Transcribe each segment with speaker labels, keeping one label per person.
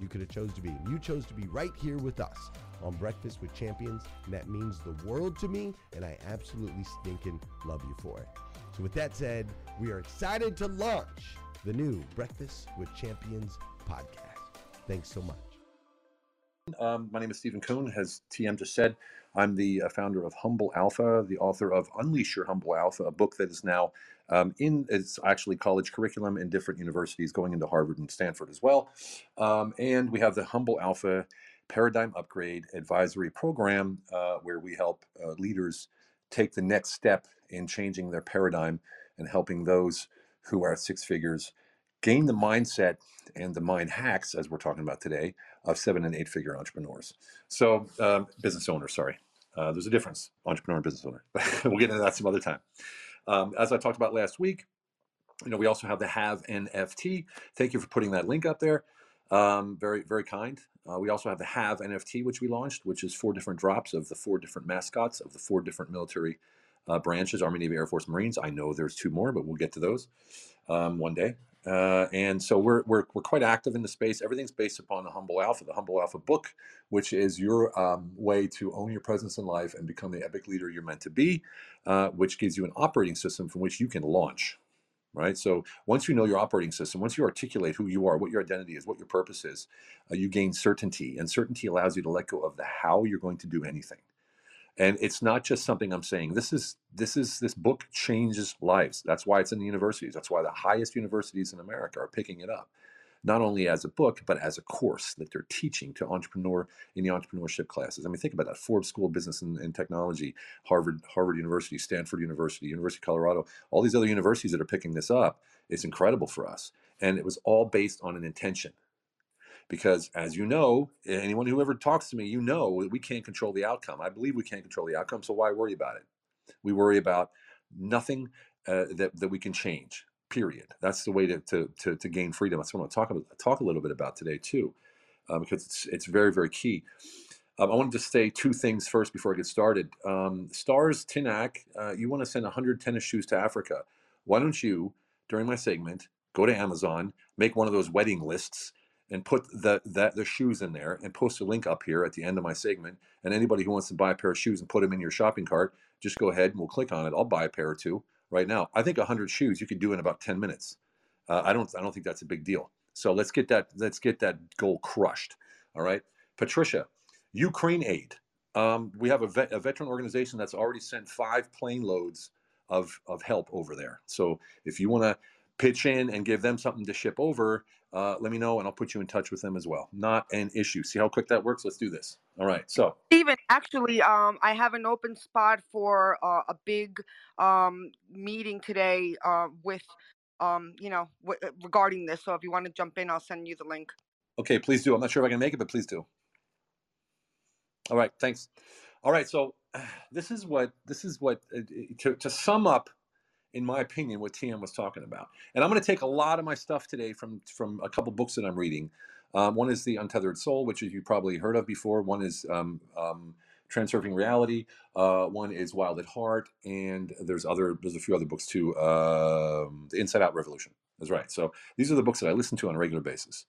Speaker 1: you could have chose to be. You chose to be right here with us on Breakfast with Champions, and that means the world to me, and I absolutely stinking love you for it. So with that said, we are excited to launch the new Breakfast with Champions podcast. Thanks so much.
Speaker 2: Um, my name is Stephen Cohn. As TM just said, I'm the uh, founder of Humble Alpha, the author of Unleash Your Humble Alpha, a book that is now um, in it's actually college curriculum in different universities, going into Harvard and Stanford as well. Um, and we have the Humble Alpha Paradigm Upgrade Advisory Program, uh, where we help uh, leaders take the next step in changing their paradigm and helping those who are six figures gain the mindset and the mind hacks, as we're talking about today, of seven and eight figure entrepreneurs. So, um, business owners, sorry. Uh, there's a difference, entrepreneur and business owner. we'll get into that some other time. Um, as I talked about last week, you know, we also have the Have NFT. Thank you for putting that link up there. Um, very, very kind. Uh, we also have the Have NFT, which we launched, which is four different drops of the four different mascots of the four different military uh, branches Army, Navy, Air Force, Marines. I know there's two more, but we'll get to those um, one day. Uh, and so we're, we're, we're quite active in the space. Everything's based upon the Humble Alpha, the Humble Alpha book, which is your um, way to own your presence in life and become the epic leader you're meant to be, uh, which gives you an operating system from which you can launch. right? So once you know your operating system, once you articulate who you are, what your identity is, what your purpose is, uh, you gain certainty, and certainty allows you to let go of the how you're going to do anything. And it's not just something I'm saying. This is this is this book changes lives. That's why it's in the universities. That's why the highest universities in America are picking it up not only as a book, but as a course that they're teaching to entrepreneur in the entrepreneurship classes. I mean, think about that. Forbes School of Business and, and Technology, Harvard, Harvard University, Stanford University, University of Colorado, all these other universities that are picking this up. It's incredible for us. And it was all based on an intention. Because as you know, anyone who ever talks to me, you know we can't control the outcome. I believe we can't control the outcome, so why worry about it? We worry about nothing uh, that, that we can change period. That's the way to, to, to, to gain freedom. That's what I want to talk, about, talk a little bit about today, too, uh, because it's, it's very, very key. Um, I wanted to say two things first before I get started. Um, Stars Tinak, uh, you want to send 100 tennis shoes to Africa. Why don't you, during my segment, go to Amazon, make one of those wedding lists, and put the, the, the shoes in there and post a link up here at the end of my segment. And anybody who wants to buy a pair of shoes and put them in your shopping cart, just go ahead and we'll click on it. I'll buy a pair or two right now. I think 100 shoes you could do in about 10 minutes. Uh, I don't I don't think that's a big deal. So let's get that let's get that goal crushed. All right, Patricia, Ukraine aid. Um, we have a, vet, a veteran organization that's already sent five plane loads of of help over there. So if you want to pitch in and give them something to ship over, uh, let me know and I'll put you in touch with them as well. Not an issue. See how quick that works? Let's do this. All right. So,
Speaker 3: Steven, actually, um, I have an open spot for uh, a big um, meeting today uh, with, um, you know, w- uh, regarding this. So if you want to jump in, I'll send you the link.
Speaker 2: Okay, please do. I'm not sure if I can make it, but please do. All right. Thanks. All right. So this is what this is what uh, to, to sum up in my opinion, what TM was talking about. And I'm going to take a lot of my stuff today from from a couple books that I'm reading. Um, one is The Untethered Soul, which you probably heard of before. One is um, um, Transurfing Reality. Uh, one is Wild at Heart, and there's other there's a few other books too. Um, the Inside Out Revolution. That's right. So these are the books that I listen to on a regular basis.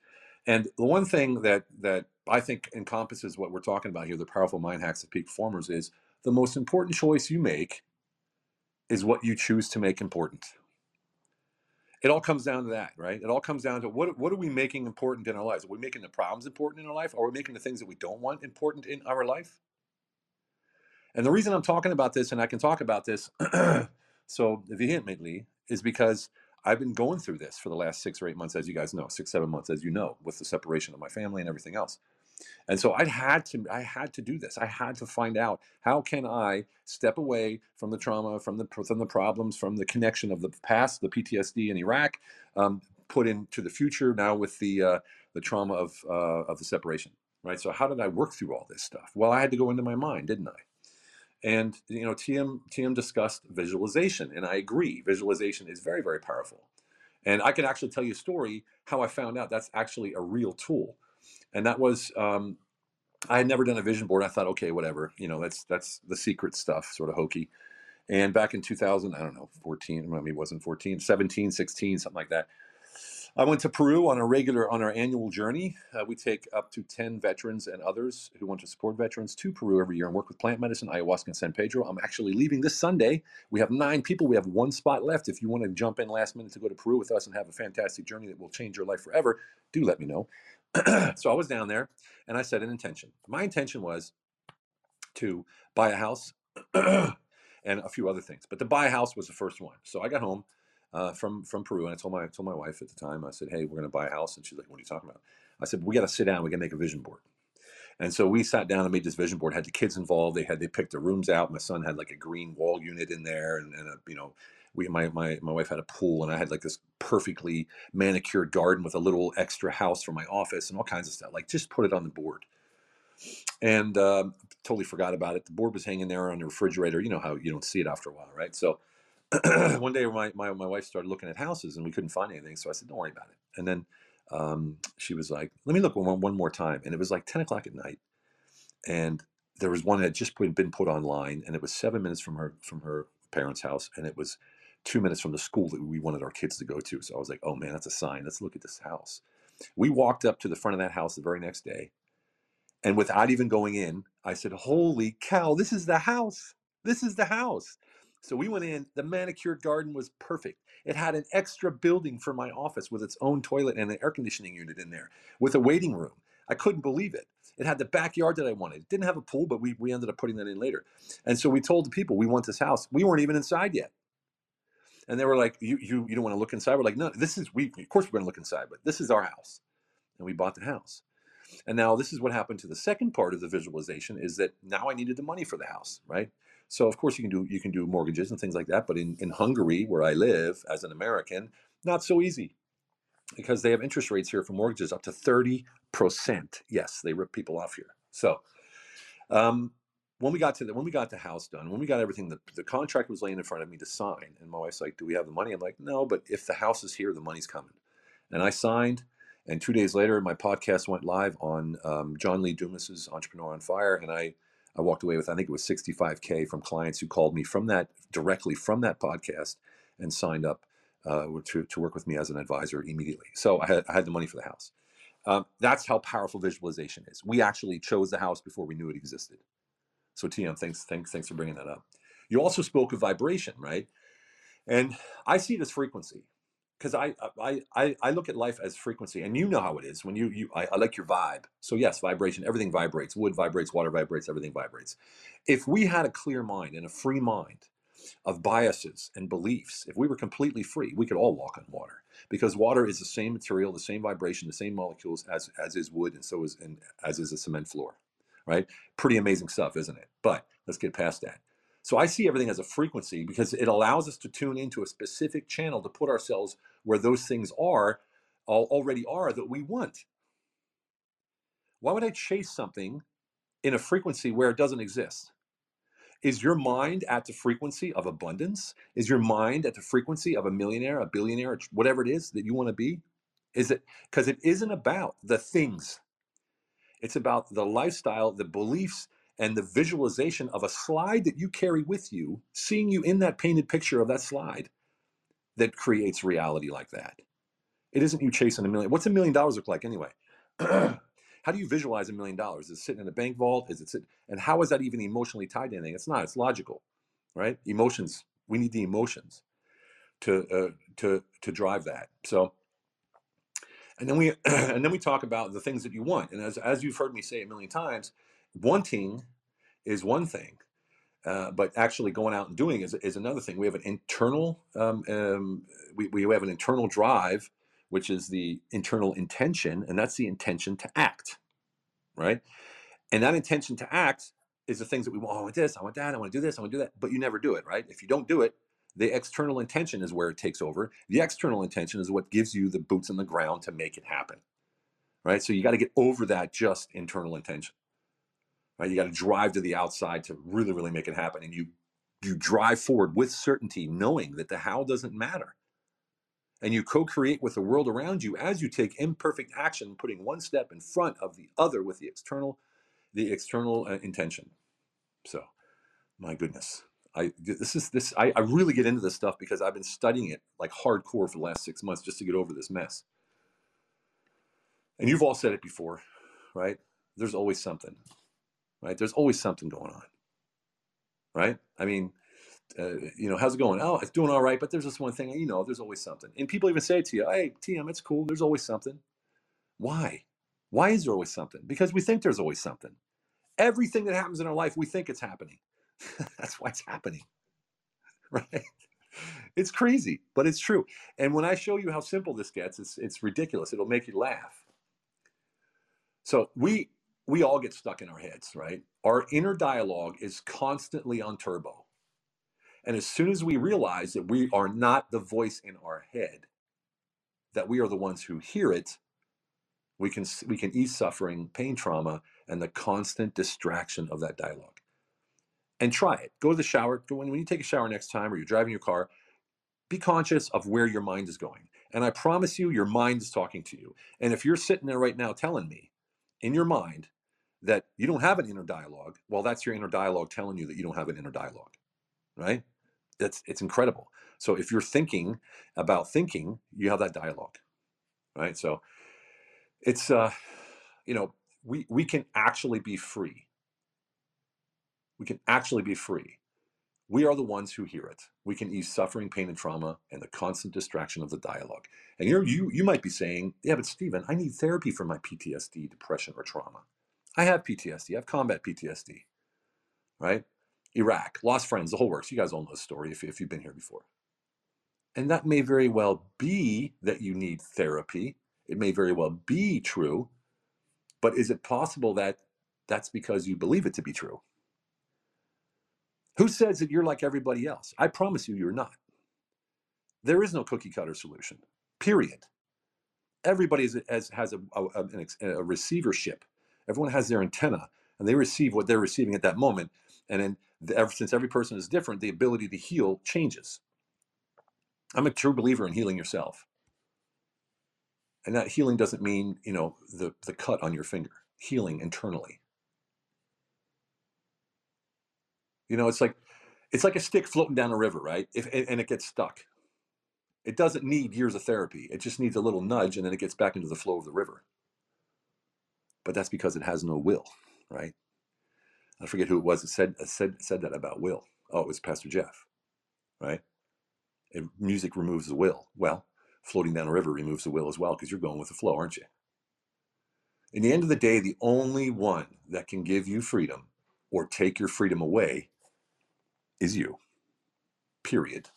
Speaker 2: And the one thing that that I think encompasses what we're talking about here, the powerful mind hacks of peak performers, is the most important choice you make is what you choose to make important. It all comes down to that, right? It all comes down to what, what are we making important in our lives? Are we making the problems important in our life? Are we making the things that we don't want important in our life? And the reason I'm talking about this, and I can talk about this so vehemently, is because I've been going through this for the last six or eight months, as you guys know, six, seven months, as you know, with the separation of my family and everything else. And so I had to I had to do this. I had to find out how can I step away from the trauma, from the from the problems, from the connection of the past, the PTSD in Iraq, um, put into the future now with the uh, the trauma of uh, of the separation. Right. So how did I work through all this stuff? Well, I had to go into my mind, didn't I? And you know, TM TM discussed visualization, and I agree. Visualization is very very powerful. And I can actually tell you a story how I found out that's actually a real tool and that was um, I had never done a vision board. I thought, okay, whatever, you know, that's that's the secret stuff, sort of hokey. And back in 2000, I don't know, 14, maybe it wasn't 14, 17, 16, something like that. I went to Peru on a regular, on our annual journey. Uh, we take up to 10 veterans and others who want to support veterans to Peru every year and work with plant medicine, ayahuasca, and San Pedro. I'm actually leaving this Sunday. We have nine people. We have one spot left. If you want to jump in last minute to go to Peru with us and have a fantastic journey that will change your life forever, do let me know. so I was down there and I set an intention. My intention was to buy a house and a few other things, but to buy a house was the first one. So I got home uh, from from Peru and I told my I told my wife at the time. I said, "Hey, we're going to buy a house," and she's like, "What are you talking about?" I said, "We got to sit down. We got to make a vision board." And so we sat down and made this vision board. Had the kids involved. They had they picked the rooms out. My son had like a green wall unit in there, and, and a, you know we my, my my wife had a pool and I had like this perfectly manicured garden with a little extra house for my office and all kinds of stuff. Like just put it on the board. And um, totally forgot about it. The board was hanging there on the refrigerator. You know how you don't see it after a while, right? So one day my, my, my wife started looking at houses and we couldn't find anything. So I said, don't worry about it. And then um, she was like, let me look one, one more time. And it was like 10 o'clock at night. And there was one that had just been put online and it was seven minutes from her, from her parents' house. And it was two minutes from the school that we wanted our kids to go to. So I was like, oh man, that's a sign. Let's look at this house. We walked up to the front of that house the very next day. And without even going in, I said, holy cow, this is the house. This is the house. So we went in, the manicured garden was perfect. It had an extra building for my office with its own toilet and an air conditioning unit in there with a waiting room. I couldn't believe it. It had the backyard that I wanted. It didn't have a pool, but we, we ended up putting that in later. And so we told the people we want this house. We weren't even inside yet. And they were like, you, you, you don't want to look inside? We're like, no, this is, we, of course we're going to look inside, but this is our house. And we bought the house. And now this is what happened to the second part of the visualization is that now I needed the money for the house, right? So of course you can do you can do mortgages and things like that, but in, in Hungary, where I live as an American, not so easy because they have interest rates here for mortgages up to 30%. Yes, they rip people off here. So um, when we got to the when we got the house done, when we got everything, the, the contract was laying in front of me to sign. And my wife's like, Do we have the money? I'm like, No, but if the house is here, the money's coming. And I signed and two days later, my podcast went live on um, John Lee Dumas's Entrepreneur on Fire, and I I walked away with I think it was 65k from clients who called me from that directly from that podcast and signed up uh, to to work with me as an advisor immediately. So I had I had the money for the house. Um, that's how powerful visualization is. We actually chose the house before we knew it existed. So TM, thanks thanks thanks for bringing that up. You also spoke of vibration, right? And I see it as frequency because I, I I I look at life as frequency, and you know how it is when you you I, I, like your vibe. So yes, vibration. Everything vibrates. Wood vibrates. Water vibrates. Everything vibrates. If we had a clear mind and a free mind of biases and beliefs, if we were completely free, we could all walk on water because water is the same material, the same vibration, the same molecules as as is wood, and so is and as is a cement floor. Right? Pretty amazing stuff, isn't it? But let's get past that. So I see everything as a frequency because it allows us to tune into a specific channel to put ourselves where those things are already are that we want. Why would I chase something in a frequency where it doesn't exist? Is your mind at the frequency of abundance? Is your mind at the frequency of a millionaire, a billionaire, whatever it is that you want to be? Is it because it isn't about the things? It's about the lifestyle, the beliefs, and the visualization of a slide that you carry with you, seeing you in that painted picture of that slide that creates reality like that. It isn't you chasing a million. What's a million dollars look like anyway? how do you visualize a million dollars? Is it sitting in a bank vault? Is it sit, and how is that even emotionally tied to anything? It's not. It's logical, right? Emotions. We need the emotions to uh, to to drive that. So, and then we and then we talk about the things that you want. And as as you've heard me say a million times, wanting is one thing, uh, but actually going out and doing is, is another thing. We have an internal, um, um, we, we have an internal drive, which is the internal intention, and that's the intention to act, right? And that intention to act is the things that we want. Oh, I want this, I want that, I want to do this, I want to do that, but you never do it, right? If you don't do it, the external intention is where it takes over. The external intention is what gives you the boots on the ground to make it happen, right? So you got to get over that just internal intention. Right? You got to drive to the outside to really, really make it happen. And you you drive forward with certainty, knowing that the how doesn't matter. And you co-create with the world around you as you take imperfect action, putting one step in front of the other with the external, the external uh, intention. So, my goodness, I this is this I, I really get into this stuff because I've been studying it like hardcore for the last six months just to get over this mess. And you've all said it before, right? There's always something right? There's always something going on, right? I mean, uh, you know, how's it going? Oh, it's doing all right, but there's this one thing, you know, there's always something. And people even say to you, hey, TM, it's cool. There's always something. Why? Why is there always something? Because we think there's always something. Everything that happens in our life, we think it's happening. That's why it's happening, right? It's crazy, but it's true. And when I show you how simple this gets, it's, it's ridiculous. It'll make you laugh. So we we all get stuck in our heads, right? Our inner dialogue is constantly on turbo. And as soon as we realize that we are not the voice in our head, that we are the ones who hear it, we can we can ease suffering, pain, trauma, and the constant distraction of that dialogue. And try it. Go to the shower. Go when, when you take a shower next time, or you're driving your car. Be conscious of where your mind is going. And I promise you, your mind is talking to you. And if you're sitting there right now telling me in your mind that you don't have an inner dialogue, well, that's your inner dialogue telling you that you don't have an inner dialogue, right? That's it's incredible. So if you're thinking about thinking, you have that dialogue, right? So it's uh, you know, we we can actually be free. We can actually be free we are the ones who hear it. We can ease suffering, pain, and trauma and the constant distraction of the dialogue. And you're, you, you might be saying, yeah, but Stephen, I need therapy for my PTSD, depression, or trauma. I have PTSD. I have combat PTSD, right? Iraq, lost friends, the whole works. You guys all know the story if, if you've been here before. And that may very well be that you need therapy. It may very well be true. But is it possible that that's because you believe it to be true? Who says that you're like everybody else? I promise you, you're not. There is no cookie cutter solution, period. Everybody is, has, has a, a, a, receivership. Everyone has their antenna and they receive what they're receiving at that moment. And then, the, since every person is different, the ability to heal changes. I'm a true believer in healing yourself. And that healing doesn't mean, you know, the, the cut on your finger, healing internally. You know, it's like it's like a stick floating down a river, right? If and it gets stuck. It doesn't need years of therapy. It just needs a little nudge and then it gets back into the flow of the river. But that's because it has no will, right? I forget who it was that said uh, said said that about will. Oh, it was Pastor Jeff, right? Music removes the will. Well, floating down a river removes the will as well because you're going with the flow, aren't you? In the end of the day, the only one that can give you freedom or take your freedom away is you. Period.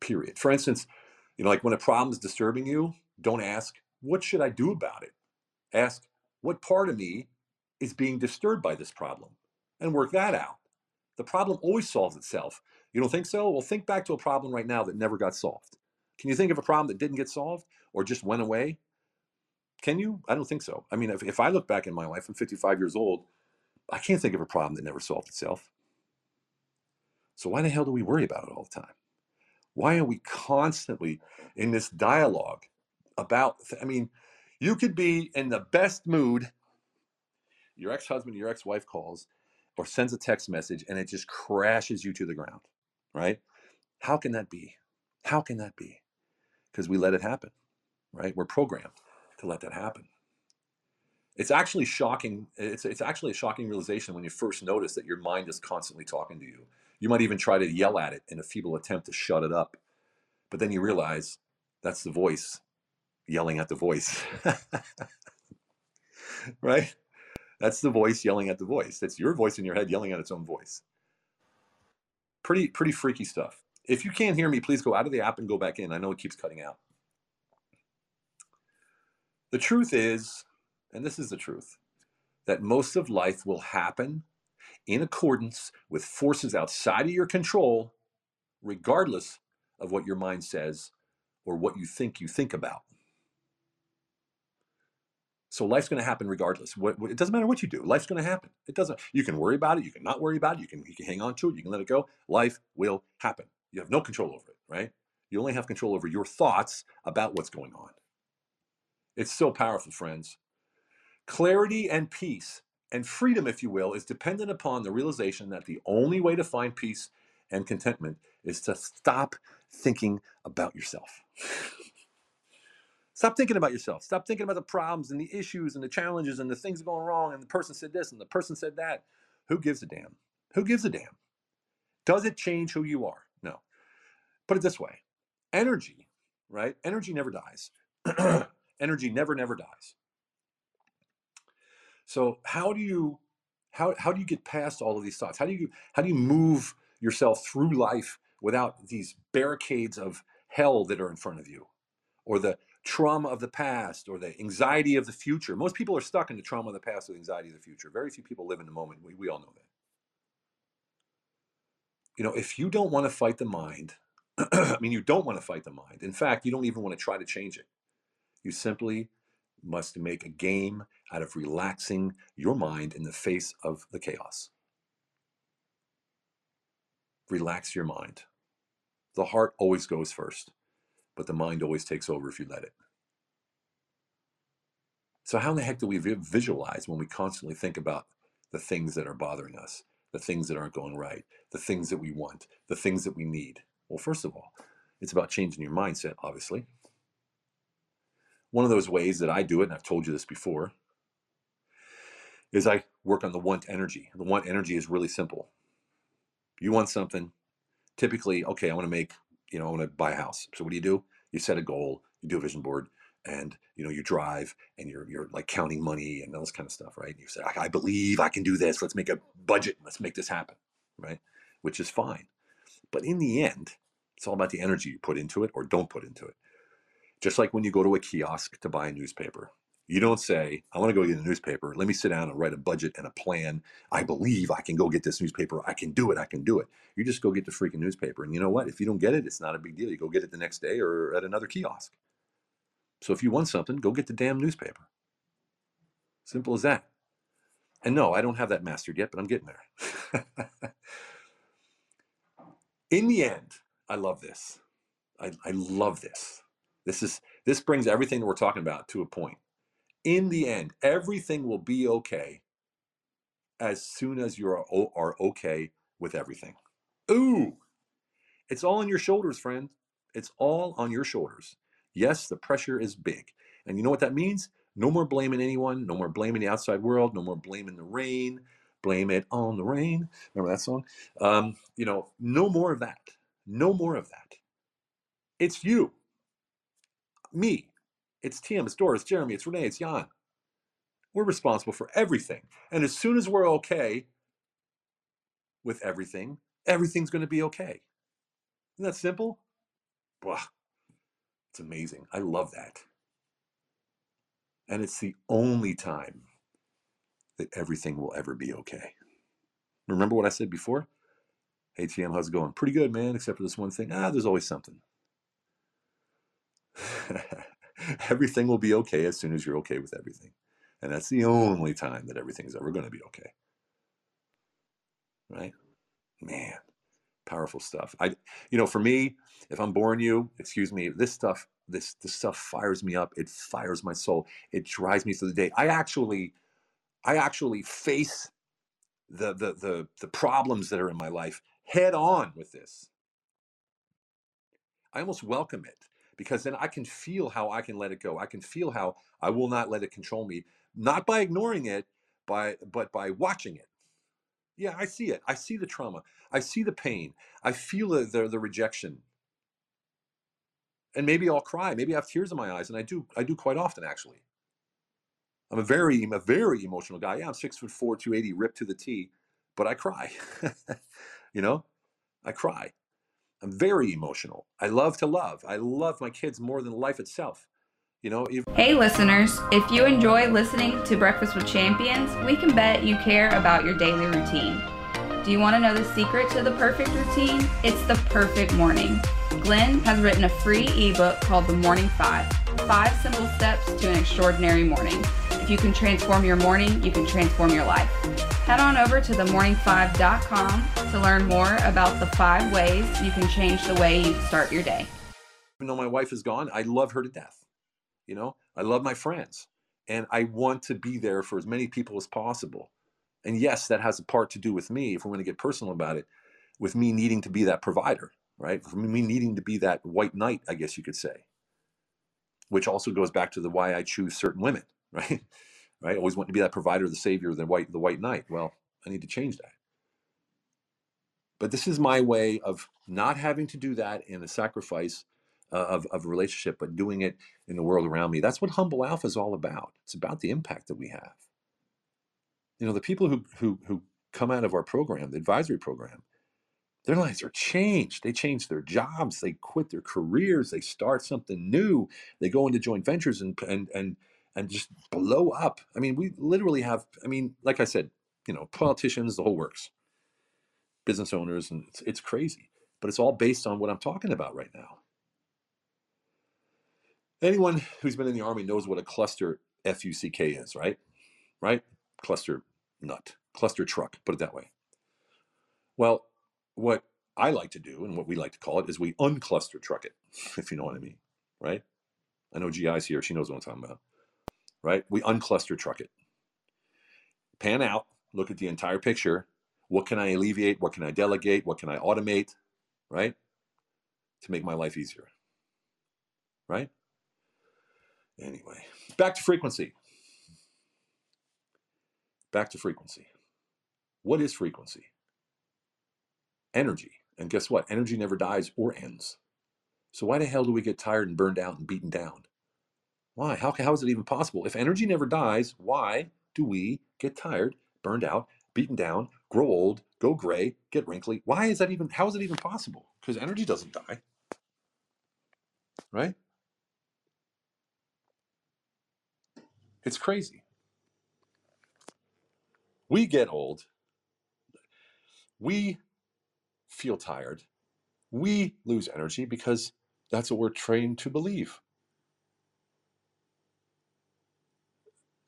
Speaker 2: Period. For instance, you know, like when a problem is disturbing you, don't ask, what should I do about it? Ask, what part of me is being disturbed by this problem? And work that out. The problem always solves itself. You don't think so? Well, think back to a problem right now that never got solved. Can you think of a problem that didn't get solved or just went away? Can you? I don't think so. I mean, if, if I look back in my life, I'm 55 years old, I can't think of a problem that never solved itself. So why the hell do we worry about it all the time? Why are we constantly in this dialogue about, I mean, you could be in the best mood. Your ex husband, your ex wife calls or sends a text message and it just crashes you to the ground, right? How can that be? How can that be? Because we let it happen, right? We're programmed to let that happen. It's actually shocking. It's, it's actually a shocking realization when you first notice that your mind is constantly talking to you you might even try to yell at it in a feeble attempt to shut it up. But then you realize that's the voice yelling at the voice. right? That's the voice yelling at the voice. That's your voice in your head yelling at its own voice. Pretty pretty freaky stuff. If you can't hear me, please go out of the app and go back in. I know it keeps cutting out. The truth is, and this is the truth, that most of life will happen in accordance with forces outside of your control, regardless of what your mind says or what you think you think about. So life's going to happen regardless. What, what, it doesn't matter what you do. Life's going to happen. It doesn't. You can worry about it. You can not worry about it. You can you can hang on to it. You can let it go. Life will happen. You have no control over it, right? You only have control over your thoughts about what's going on. It's so powerful, friends. Clarity and peace and freedom, if you will, is dependent upon the realization that the only way to find peace and contentment is to stop thinking about yourself. Stop thinking about yourself. Stop thinking about the problems and the issues and the challenges and the things going wrong and the person said this and the person said that. Who gives a damn? Who gives a damn? Does it change who you are? No. Put it this way energy, right? Energy never dies. energy never, never dies. So how do you how how do you get past all of these thoughts? How do you how do you move yourself through life without these barricades of hell that are in front of you or the trauma of the past or the anxiety of the future. Most people are stuck in the trauma of the past or the anxiety of the future. Very few people live in the moment. We, we all know that. You know, if you don't want to fight the mind, I mean, you don't want to fight the mind. In fact, you don't even want to try to change it. You simply must make a game out of relaxing your mind in the face of the chaos. Relax your mind. The heart always goes first, but the mind always takes over if you let it. So, how in the heck do we visualize when we constantly think about the things that are bothering us, the things that aren't going right, the things that we want, the things that we need? Well, first of all, it's about changing your mindset, obviously. One of those ways that I do it, and I've told you this before, is I work on the want energy. The want energy is really simple. You want something. Typically, okay, I want to make, you know, I want to buy a house. So what do you do? You set a goal, you do a vision board, and you know, you drive and you're you're like counting money and all this kind of stuff, right? And you say, I, I believe I can do this. Let's make a budget. Let's make this happen, right? Which is fine. But in the end, it's all about the energy you put into it or don't put into it. Just like when you go to a kiosk to buy a newspaper, you don't say, I want to go get a newspaper. Let me sit down and write a budget and a plan. I believe I can go get this newspaper. I can do it. I can do it. You just go get the freaking newspaper. And you know what? If you don't get it, it's not a big deal. You go get it the next day or at another kiosk. So if you want something, go get the damn newspaper. Simple as that. And no, I don't have that mastered yet, but I'm getting there. In the end, I love this. I, I love this. This is this brings everything that we're talking about to a point in the end, everything will be okay as soon as you are, are okay with everything. Ooh, it's all on your shoulders, friend. It's all on your shoulders. Yes, the pressure is big. And you know what that means? No more blaming anyone, no more blaming the outside world, no more blaming the rain, blame it on the rain. Remember that song? Um, you know, no more of that. No more of that. It's you, me, it's Tim, it's Doris, Jeremy, it's Renee, it's Jan. We're responsible for everything. And as soon as we're okay with everything, everything's going to be okay. Isn't that simple? Wow. It's amazing. I love that. And it's the only time that everything will ever be okay. Remember what I said before? Hey, TM, how's it going? Pretty good, man, except for this one thing. Ah, there's always something. everything will be okay as soon as you're okay with everything. And that's the only time that everything's ever going to be okay. Right? Man, powerful stuff. I you know, for me, if I'm boring you, excuse me, this stuff this this stuff fires me up. It fires my soul. It drives me through the day. I actually I actually face the the the the problems that are in my life head on with this. I almost welcome it because then I can feel how I can let it go. I can feel how I will not let it control me, not by ignoring it, by but by watching it. Yeah, I see it. I see the trauma. I see the pain. I feel the, the, the rejection. And maybe I'll cry. Maybe I have tears in my eyes, and I do. I do quite often, actually. I'm a very, I'm a very emotional guy. Yeah, I'm six foot four, 280, ripped to the T, but I cry. you know, I cry. I'm very emotional. I love to love. I love my kids more than life itself. You know, if-
Speaker 4: hey listeners, if you enjoy listening to Breakfast with Champions, we can bet you care about your daily routine. Do you want to know the secret to the perfect routine? It's the perfect morning. Glenn has written a free ebook called The Morning Five Five Simple Steps to an Extraordinary Morning. You can transform your morning, you can transform your life. Head on over to themorning5.com to learn more about the five ways you can change the way you start your day.
Speaker 2: Even though my wife is gone, I love her to death. You know, I love my friends and I want to be there for as many people as possible. And yes, that has a part to do with me, if we're going to get personal about it, with me needing to be that provider, right? For me needing to be that white knight, I guess you could say, which also goes back to the why I choose certain women, right? right? Always want to be that provider, the savior, the white, the white knight. Well, I need to change that. But this is my way of not having to do that in a sacrifice uh, of, of a relationship, but doing it in the world around me. That's what Humble Alpha is all about. It's about the impact that we have. You know, the people who, who, who come out of our program, the advisory program, their lives are changed. They change their jobs. They quit their careers. They start something new. They go into joint ventures and, and, and, and just blow up. I mean, we literally have, I mean, like I said, you know, politicians, the whole works, business owners, and it's, it's crazy. But it's all based on what I'm talking about right now. Anyone who's been in the army knows what a cluster FUCK is, right? Right? Cluster nut, cluster truck, put it that way. Well, what I like to do and what we like to call it is we uncluster truck it, if you know what I mean, right? I know GI's here, she knows what I'm talking about right? We uncluster truck it. Pan out, look at the entire picture. What can I alleviate? What can I delegate? What can I automate? Right? To make my life easier. Right? Anyway, back to frequency. Back to frequency. What is frequency? energy. And guess what? Energy never dies or ends. So why the hell do we get tired and burned out and beaten down? Why? How, how is it even possible? If energy never dies, why do we get tired, burned out, beaten down, grow old, go gray, get wrinkly? Why is that even, how is it even possible? Because energy doesn't die, right? It's crazy. We get old. We feel tired. We lose energy because that's what we're trained to believe.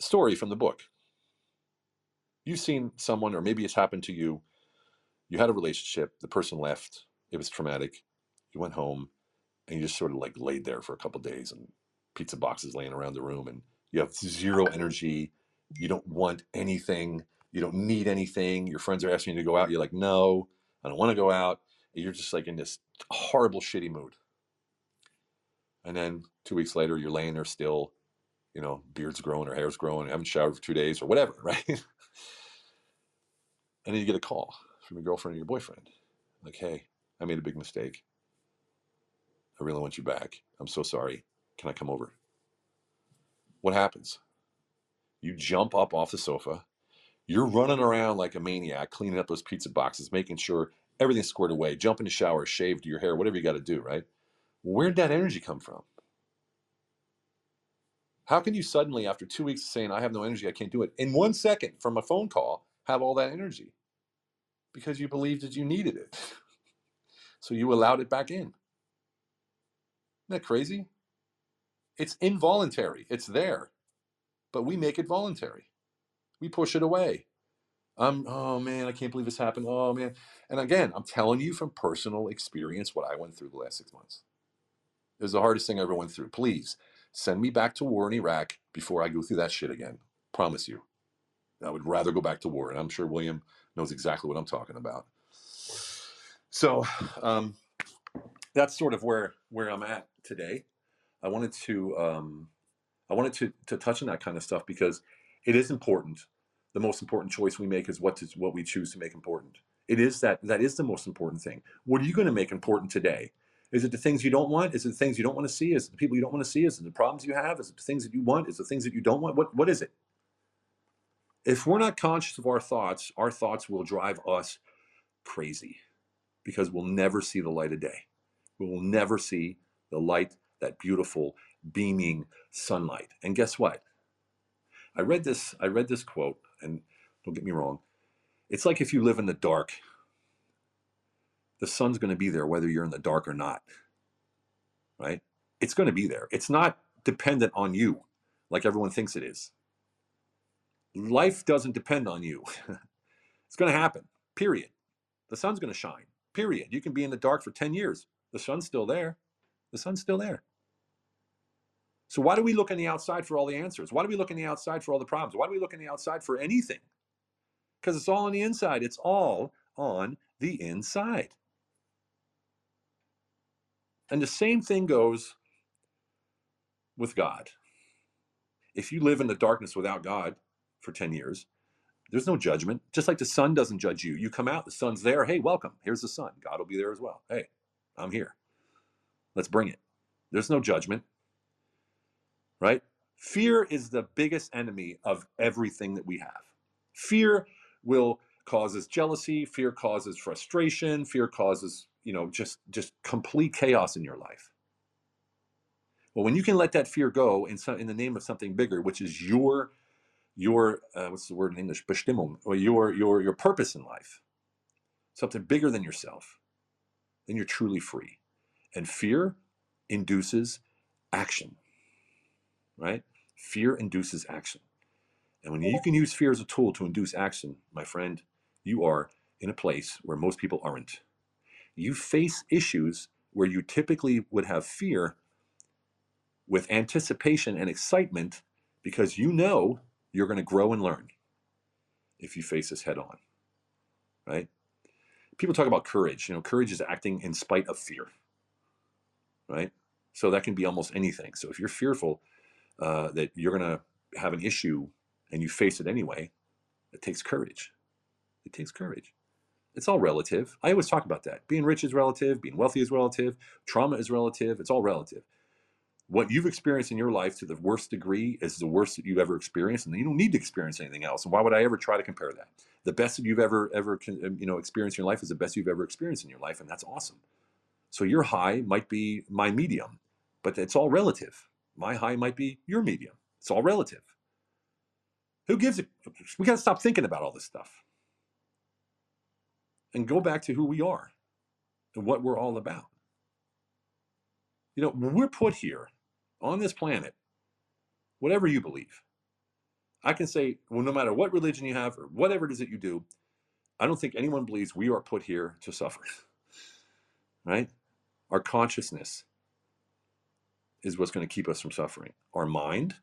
Speaker 2: Story from the book. You've seen someone, or maybe it's happened to you. You had a relationship, the person left, it was traumatic. You went home and you just sort of like laid there for a couple days and pizza boxes laying around the room and you have zero energy. You don't want anything. You don't need anything. Your friends are asking you to go out. You're like, no, I don't want to go out. You're just like in this horrible, shitty mood. And then two weeks later, you're laying there still, you know, beard's growing or hair's growing, haven't showered for two days or whatever, right? and then you get a call from your girlfriend or your boyfriend. Like, hey, I made a big mistake. I really want you back. I'm so sorry. Can I come over? What happens? You jump up off the sofa. You're running around like a maniac, cleaning up those pizza boxes, making sure everything's squared away, jump in the shower, shave your hair, whatever you got to do, right? Where'd that energy come from? How can you suddenly, after two weeks of saying, I have no energy, I can't do it, in one second from a phone call, have all that energy? Because you believed that you needed it. so you allowed it back in. Isn't that crazy? It's involuntary, it's there, but we make it voluntary. We push it away. I'm, oh man, I can't believe this happened. Oh man. And again, I'm telling you from personal experience what I went through the last six months. It was the hardest thing I ever went through. Please send me back to war in Iraq before I go through that shit again. Promise you. I would rather go back to war. And I'm sure William knows exactly what I'm talking about. So um, that's sort of where where I'm at today. I wanted to um, I wanted to to touch on that kind of stuff because it is important the most important choice we make is what to, what we choose to make important. It is that that is the most important thing. What are you going to make important today? Is it the things you don't want? Is it the things you don't want to see? Is it the people you don't want to see? Is it the problems you have? Is it the things that you want? Is it the things that you don't want? What what is it? If we're not conscious of our thoughts, our thoughts will drive us crazy because we'll never see the light of day. We will never see the light, that beautiful, beaming sunlight. And guess what? I read this. I read this quote, and don't get me wrong. It's like if you live in the dark. The sun's going to be there whether you're in the dark or not. Right? It's going to be there. It's not dependent on you, like everyone thinks it is. Life doesn't depend on you. it's going to happen. Period. The sun's going to shine. Period. You can be in the dark for 10 years. The sun's still there. The sun's still there. So why do we look on the outside for all the answers? Why do we look on the outside for all the problems? Why do we look on the outside for anything? Because it's all on the inside. It's all on the inside. And the same thing goes with God. If you live in the darkness without God for 10 years, there's no judgment. Just like the sun doesn't judge you. You come out, the sun's there. Hey, welcome. Here's the sun. God will be there as well. Hey, I'm here. Let's bring it. There's no judgment right? Fear is the biggest enemy of everything that we have. Fear will causes jealousy, fear causes frustration, fear causes, you know, just just complete chaos in your life. Well, when you can let that fear go in some, in the name of something bigger, which is your your uh, what's the word in English, Bestimmung, or your your your purpose in life, something bigger than yourself, then you're truly free. And fear induces action right? Fear induces action. And when you can use fear as a tool to induce action, my friend, you are in a place where most people aren't. You face issues where you typically would have fear with anticipation and excitement because you know you're going to grow and learn if you face this head on, right? People talk about courage. You know, courage is acting in spite of fear, right? So that can be almost anything. So if you're fearful, uh, that you're going to have an issue and you face it anyway, it takes courage. It takes courage. It's all relative. I always talk about that. Being rich is relative, being wealthy is relative, trauma is relative, it's all relative. What you've experienced in your life to the worst degree is the worst that you've ever experienced, and you don't need to experience anything else. And why would I ever try to compare that? The best that you've ever ever um, you know experienced in your life is the best you've ever experienced in your life, and that's awesome. So your high might be my medium, but it's all relative. My high might be your medium. It's all relative. Who gives it? We got to stop thinking about all this stuff and go back to who we are and what we're all about. You know, when we're put here on this planet, whatever you believe, I can say, well, no matter what religion you have or whatever it is that you do, I don't think anyone believes we are put here to suffer. right? Our consciousness is what's going to keep us from suffering. Our mind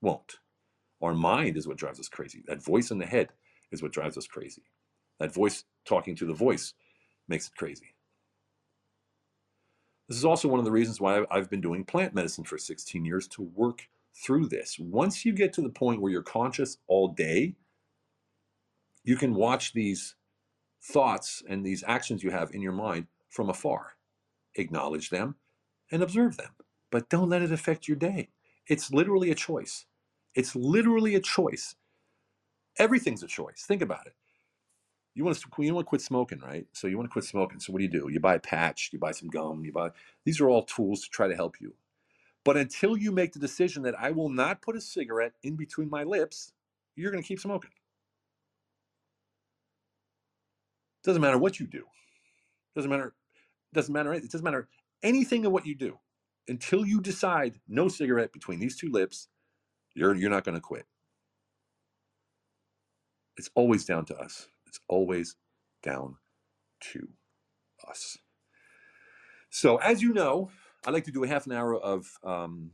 Speaker 2: won't. Our mind is what drives us crazy. That voice in the head is what drives us crazy. That voice talking to the voice makes it crazy. This is also one of the reasons why I've been doing plant medicine for 16 years to work through this. Once you get to the point where you're conscious all day, you can watch these thoughts and these actions you have in your mind from afar. Acknowledge them and observe them, but don't let it affect your day. It's literally a choice. It's literally a choice. Everything's a choice. Think about it. You want to you want to quit smoking, right? So you want to quit smoking. So what do you do? You buy a patch, you buy some gum, you buy these are all tools to try to help you. But until you make the decision that I will not put a cigarette in between my lips, you're going to keep smoking. Doesn't matter what you do. Doesn't matter. Doesn't matter. It doesn't matter anything of what you do until you decide no cigarette between these two lips. You're you're not going to quit. It's always down to us. It's always down to us. So, as you know, I like to do a half an hour of um,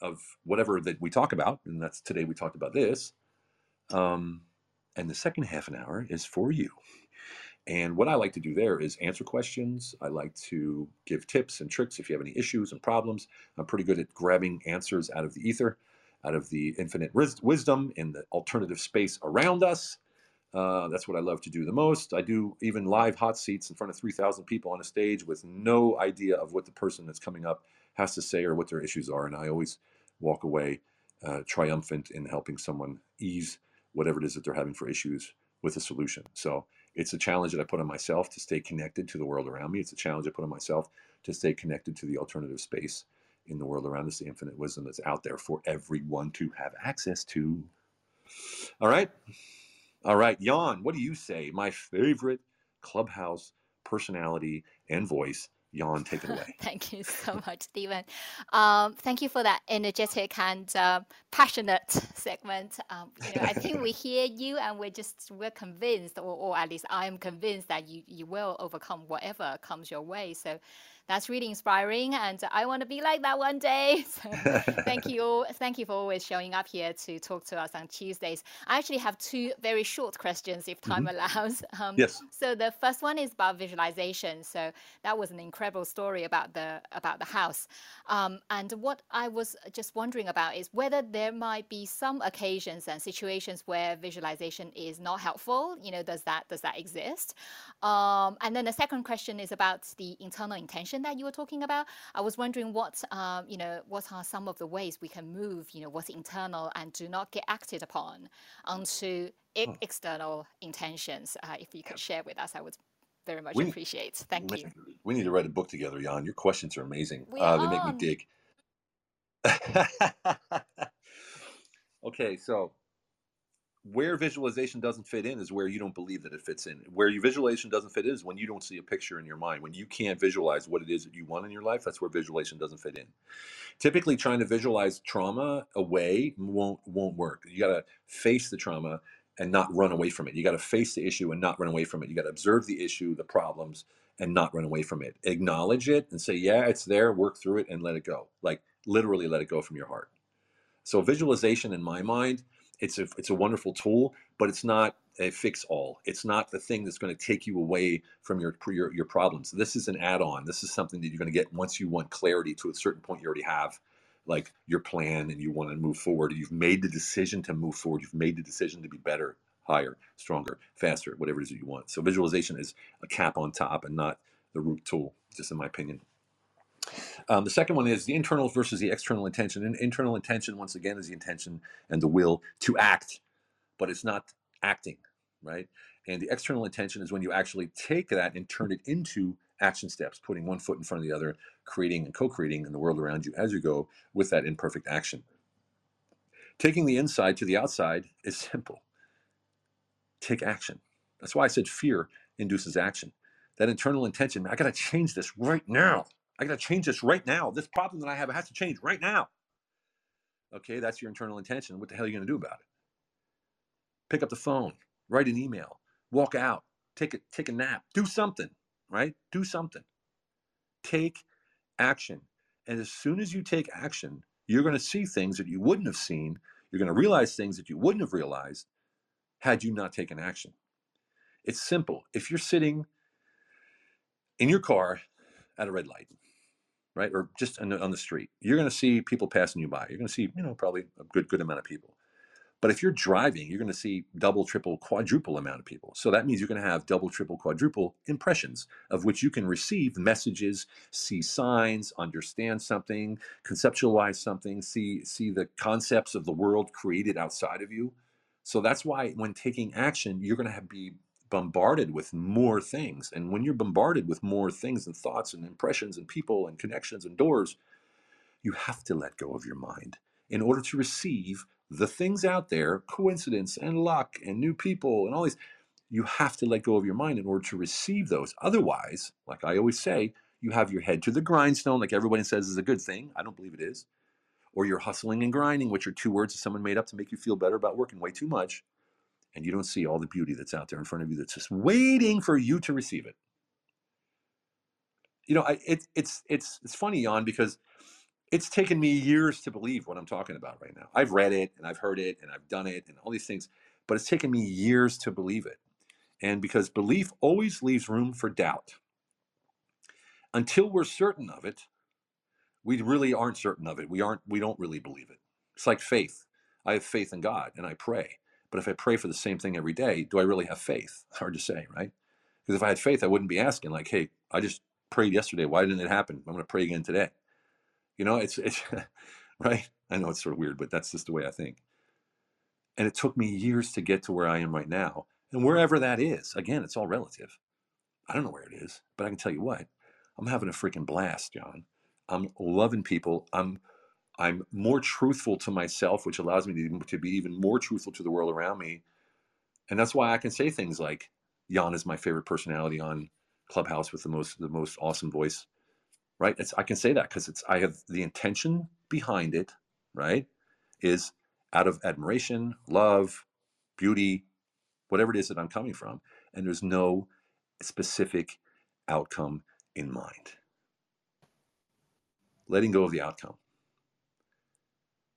Speaker 2: of whatever that we talk about, and that's today we talked about this. Um, and the second half an hour is for you. And what I like to do there is answer questions. I like to give tips and tricks if you have any issues and problems. I'm pretty good at grabbing answers out of the ether, out of the infinite wisdom in the alternative space around us. Uh, that's what I love to do the most. I do even live hot seats in front of 3,000 people on a stage with no idea of what the person that's coming up has to say or what their issues are. And I always walk away uh, triumphant in helping someone ease whatever it is that they're having for issues with a solution. So it's a challenge that I put on myself to stay connected to the world around me. It's a challenge I put on myself to stay connected to the alternative space in the world around us, the infinite wisdom that's out there for everyone to have access to. All right. All right, Jan, what do you say? My favorite clubhouse personality and voice. Jan, take it away.
Speaker 5: thank you so much, Stephen. Um, thank you for that energetic and uh, passionate segment. Um, you know, I think we hear you and we're just we're convinced, or, or at least I am convinced that you you will overcome whatever comes your way. So that's really inspiring and I want to be like that one day. So thank you. Thank you for always showing up here to talk to us on Tuesdays. I actually have two very short questions if time mm-hmm. allows.
Speaker 2: Um, yes.
Speaker 5: So the first one is about visualization. So that was an incredible story about the about the house. Um, and what I was just wondering about is whether there might be some occasions and situations where visualization is not helpful. You know, does that does that exist? Um, and then the second question is about the internal intention that you were talking about. I was wondering what um, you know what are some of the ways we can move you know what's internal and do not get acted upon onto external intentions. Uh, if you could share with us, I would very much we, appreciate. Thank
Speaker 2: we,
Speaker 5: you.
Speaker 2: We need to write a book together, Jan. Your questions are amazing. Uh, they make me dig. okay, so where visualization doesn't fit in is where you don't believe that it fits in. Where your visualization doesn't fit in is when you don't see a picture in your mind. When you can't visualize what it is that you want in your life, that's where visualization doesn't fit in. Typically, trying to visualize trauma away won't won't work. You got to face the trauma and not run away from it. You got to face the issue and not run away from it. You got to observe the issue, the problems, and not run away from it. Acknowledge it and say, "Yeah, it's there. Work through it and let it go." Like literally, let it go from your heart. So visualization, in my mind it's a it's a wonderful tool, but it's not a fix all. It's not the thing that's going to take you away from your your, your problems. This is an add on. This is something that you're going to get once you want clarity to a certain point. You already have like your plan and you want to move forward. You've made the decision to move forward. You've made the decision to be better. higher, stronger, faster, whatever it is that you want. So visualization is a cap on top and not the root tool, just in my opinion. Um, the second one is the internal versus the external intention. And internal intention, once again, is the intention and the will to act, but it's not acting, right? And the external intention is when you actually take that and turn it into action steps, putting one foot in front of the other, creating and co creating in the world around you as you go with that imperfect action. Taking the inside to the outside is simple. Take action. That's why I said fear induces action. That internal intention, I got to change this right now. I got to change this right now. This problem that I have has to change right now. Okay, that's your internal intention. What the hell are you going to do about it? Pick up the phone, write an email, walk out, take a take a nap, do something, right? Do something. Take action. And as soon as you take action, you're going to see things that you wouldn't have seen. You're going to realize things that you wouldn't have realized had you not taken action. It's simple. If you're sitting in your car at a red light, right, or just on the, on the street, you're going to see people passing you by. You're going to see, you know, probably a good good amount of people. But if you're driving, you're going to see double, triple, quadruple amount of people. So that means you're going to have double, triple, quadruple impressions of which you can receive messages, see signs, understand something, conceptualize something, see see the concepts of the world created outside of you. So that's why when taking action, you're going to have be bombarded with more things. And when you're bombarded with more things and thoughts and impressions and people and connections and doors, you have to let go of your mind in order to receive the things out there, coincidence and luck and new people and all these, you have to let go of your mind in order to receive those. Otherwise, like I always say, you have your head to the grindstone, like everybody says is a good thing. I don't believe it is. Or you're hustling and grinding, which are two words that someone made up to make you feel better about working way too much. And you don't see all the beauty that's out there in front of you that's just waiting for you to receive it. You know, I, it, it's it's it's funny, Jan, because it's taken me years to believe what I'm talking about right now. I've read it and I've heard it and I've done it and all these things, but it's taken me years to believe it. And because belief always leaves room for doubt. Until we're certain of it, we really aren't certain of it. We aren't we don't really believe it. It's like faith. I have faith in God and I pray. But if I pray for the same thing every day, do I really have faith? Hard to say, right? Because if I had faith, I wouldn't be asking like, "Hey, I just prayed yesterday. Why didn't it happen? I'm going to pray again today." You know, it's it's right. I know it's sort of weird, but that's just the way I think. And it took me years to get to where I am right now, and wherever that is, again, it's all relative. I don't know where it is, but I can tell you what, I'm having a freaking blast, John. I'm loving people. I'm I'm more truthful to myself, which allows me to, be even more truthful to the world around me. And that's why I can say things like, Jan is my favorite personality on Clubhouse with the most the most awesome voice right? It's, I can say that because it's I have the intention behind it, right? Is out of admiration, love, beauty, whatever it is that I'm coming from, and there's no specific outcome in mind. Letting go of the outcome.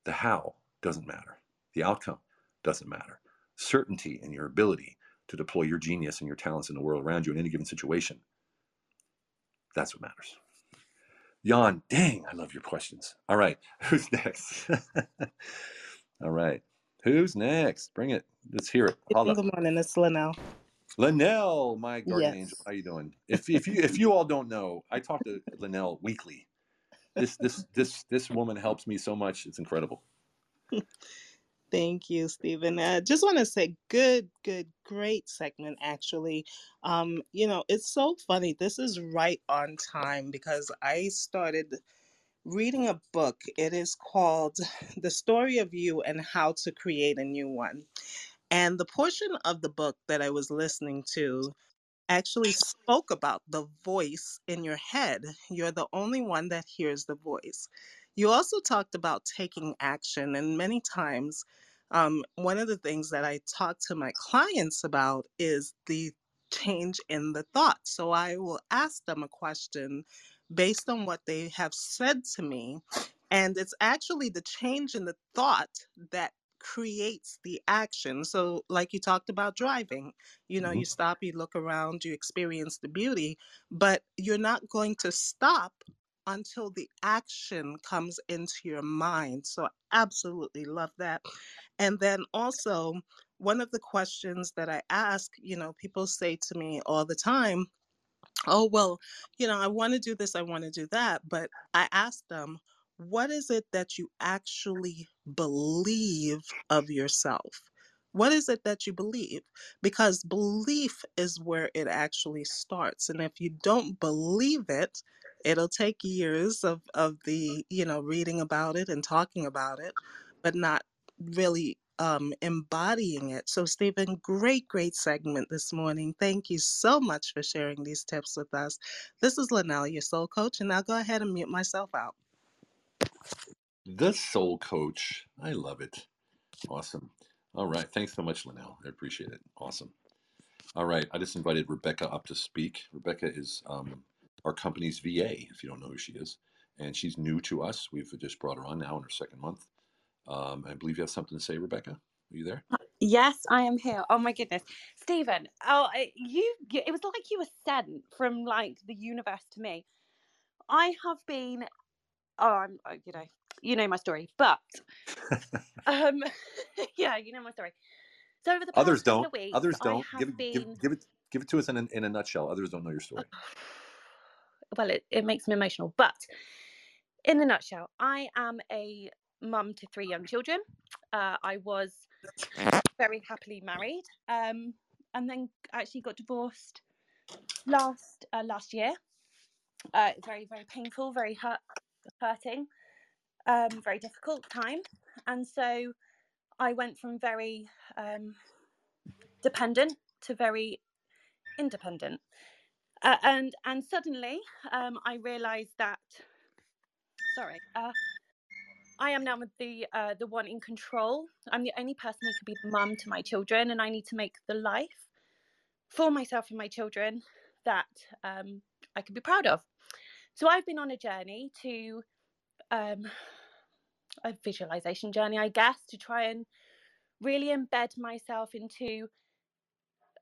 Speaker 2: The how doesn't matter. The outcome doesn't matter. Certainty in your ability to deploy your genius and your talents in the world around you in any given situation. That's what matters. Jan, dang, I love your questions. All right, who's next? All right, who's next? Bring it. Let's hear it.
Speaker 6: Good morning, it's Linnell.
Speaker 2: Linnell, my guardian yes. angel. How you doing? If if you if you all don't know, I talk to Linnell weekly. This this this this woman helps me so much. It's incredible.
Speaker 6: Thank you, Stephen. I just want to say, good, good, great segment, actually. Um, you know, it's so funny. This is right on time because I started reading a book. It is called The Story of You and How to Create a New One. And the portion of the book that I was listening to actually spoke about the voice in your head. You're the only one that hears the voice. You also talked about taking action, and many times, um, one of the things that I talk to my clients about is the change in the thought. So I will ask them a question based on what they have said to me, and it's actually the change in the thought that creates the action. So, like you talked about driving, you know, mm-hmm. you stop, you look around, you experience the beauty, but you're not going to stop until the action comes into your mind. So, I absolutely love that. And then also, one of the questions that I ask, you know, people say to me all the time, oh, well, you know, I want to do this, I want to do that. But I ask them, what is it that you actually believe of yourself? What is it that you believe? Because belief is where it actually starts. And if you don't believe it, it'll take years of, of the, you know, reading about it and talking about it, but not really um, embodying it. So, Stephen, great, great segment this morning. Thank you so much for sharing these tips with us. This is Linnell, your soul coach, and I'll go ahead and mute myself out.
Speaker 2: The soul coach. I love it. Awesome. All right. Thanks so much, Linnell. I appreciate it. Awesome. All right. I just invited Rebecca up to speak. Rebecca is um, our company's VA, if you don't know who she is. And she's new to us. We've just brought her on now in her second month. Um, I believe you have something to say, Rebecca. Are you there?
Speaker 7: Uh, yes, I am here. Oh my goodness, Stephen. Oh, you. It was like you were sent from like the universe to me. I have been. Oh, I'm. Uh, you know, you know my story, but um, yeah, you know my story. So over the past
Speaker 2: others don't.
Speaker 7: Weeks,
Speaker 2: others don't. Give,
Speaker 7: been...
Speaker 2: give, give it give it to us in a, in a nutshell. Others don't know your story.
Speaker 7: Well, it, it makes me emotional, but in a nutshell, I am a mum to three young children. Uh, I was very happily married, um, and then actually got divorced last uh, last year. Uh, very very painful, very hurt, hurting um, very difficult time. And so I went from very um, dependent to very independent. Uh, and and suddenly um, I realized that sorry uh, I am now the uh, the one in control. I'm the only person who can be the mum to my children, and I need to make the life for myself and my children that um, I can be proud of. So I've been on a journey to um, a visualization journey, I guess, to try and really embed myself into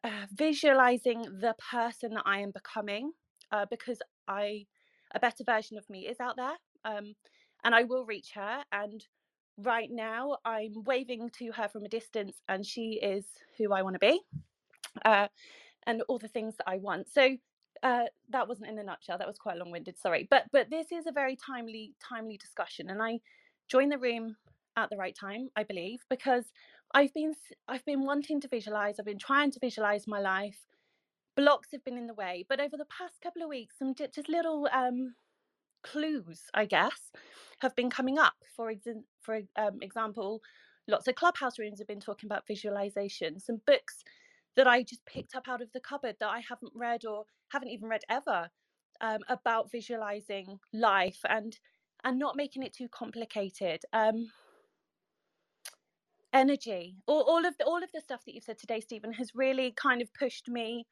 Speaker 7: uh, visualizing the person that I am becoming, uh, because I a better version of me is out there, um, and I will reach her. And right now, I'm waving to her from a distance, and she is who I want to be, uh, and all the things that I want. So uh, that wasn't in a nutshell. That was quite long-winded. Sorry, but but this is a very timely timely discussion, and I joined the room at the right time, I believe, because I've been I've been wanting to visualize. I've been trying to visualize my life. Blocks have been in the way, but over the past couple of weeks, some just little um, clues, I guess, have been coming up. For ex- for um, example, lots of clubhouse rooms have been talking about visualization. Some books that I just picked up out of the cupboard that I haven't read or haven't even read ever um, about visualizing life and and not making it too complicated. Um, energy, all, all of the, all of the stuff that you've said today, Stephen, has really kind of pushed me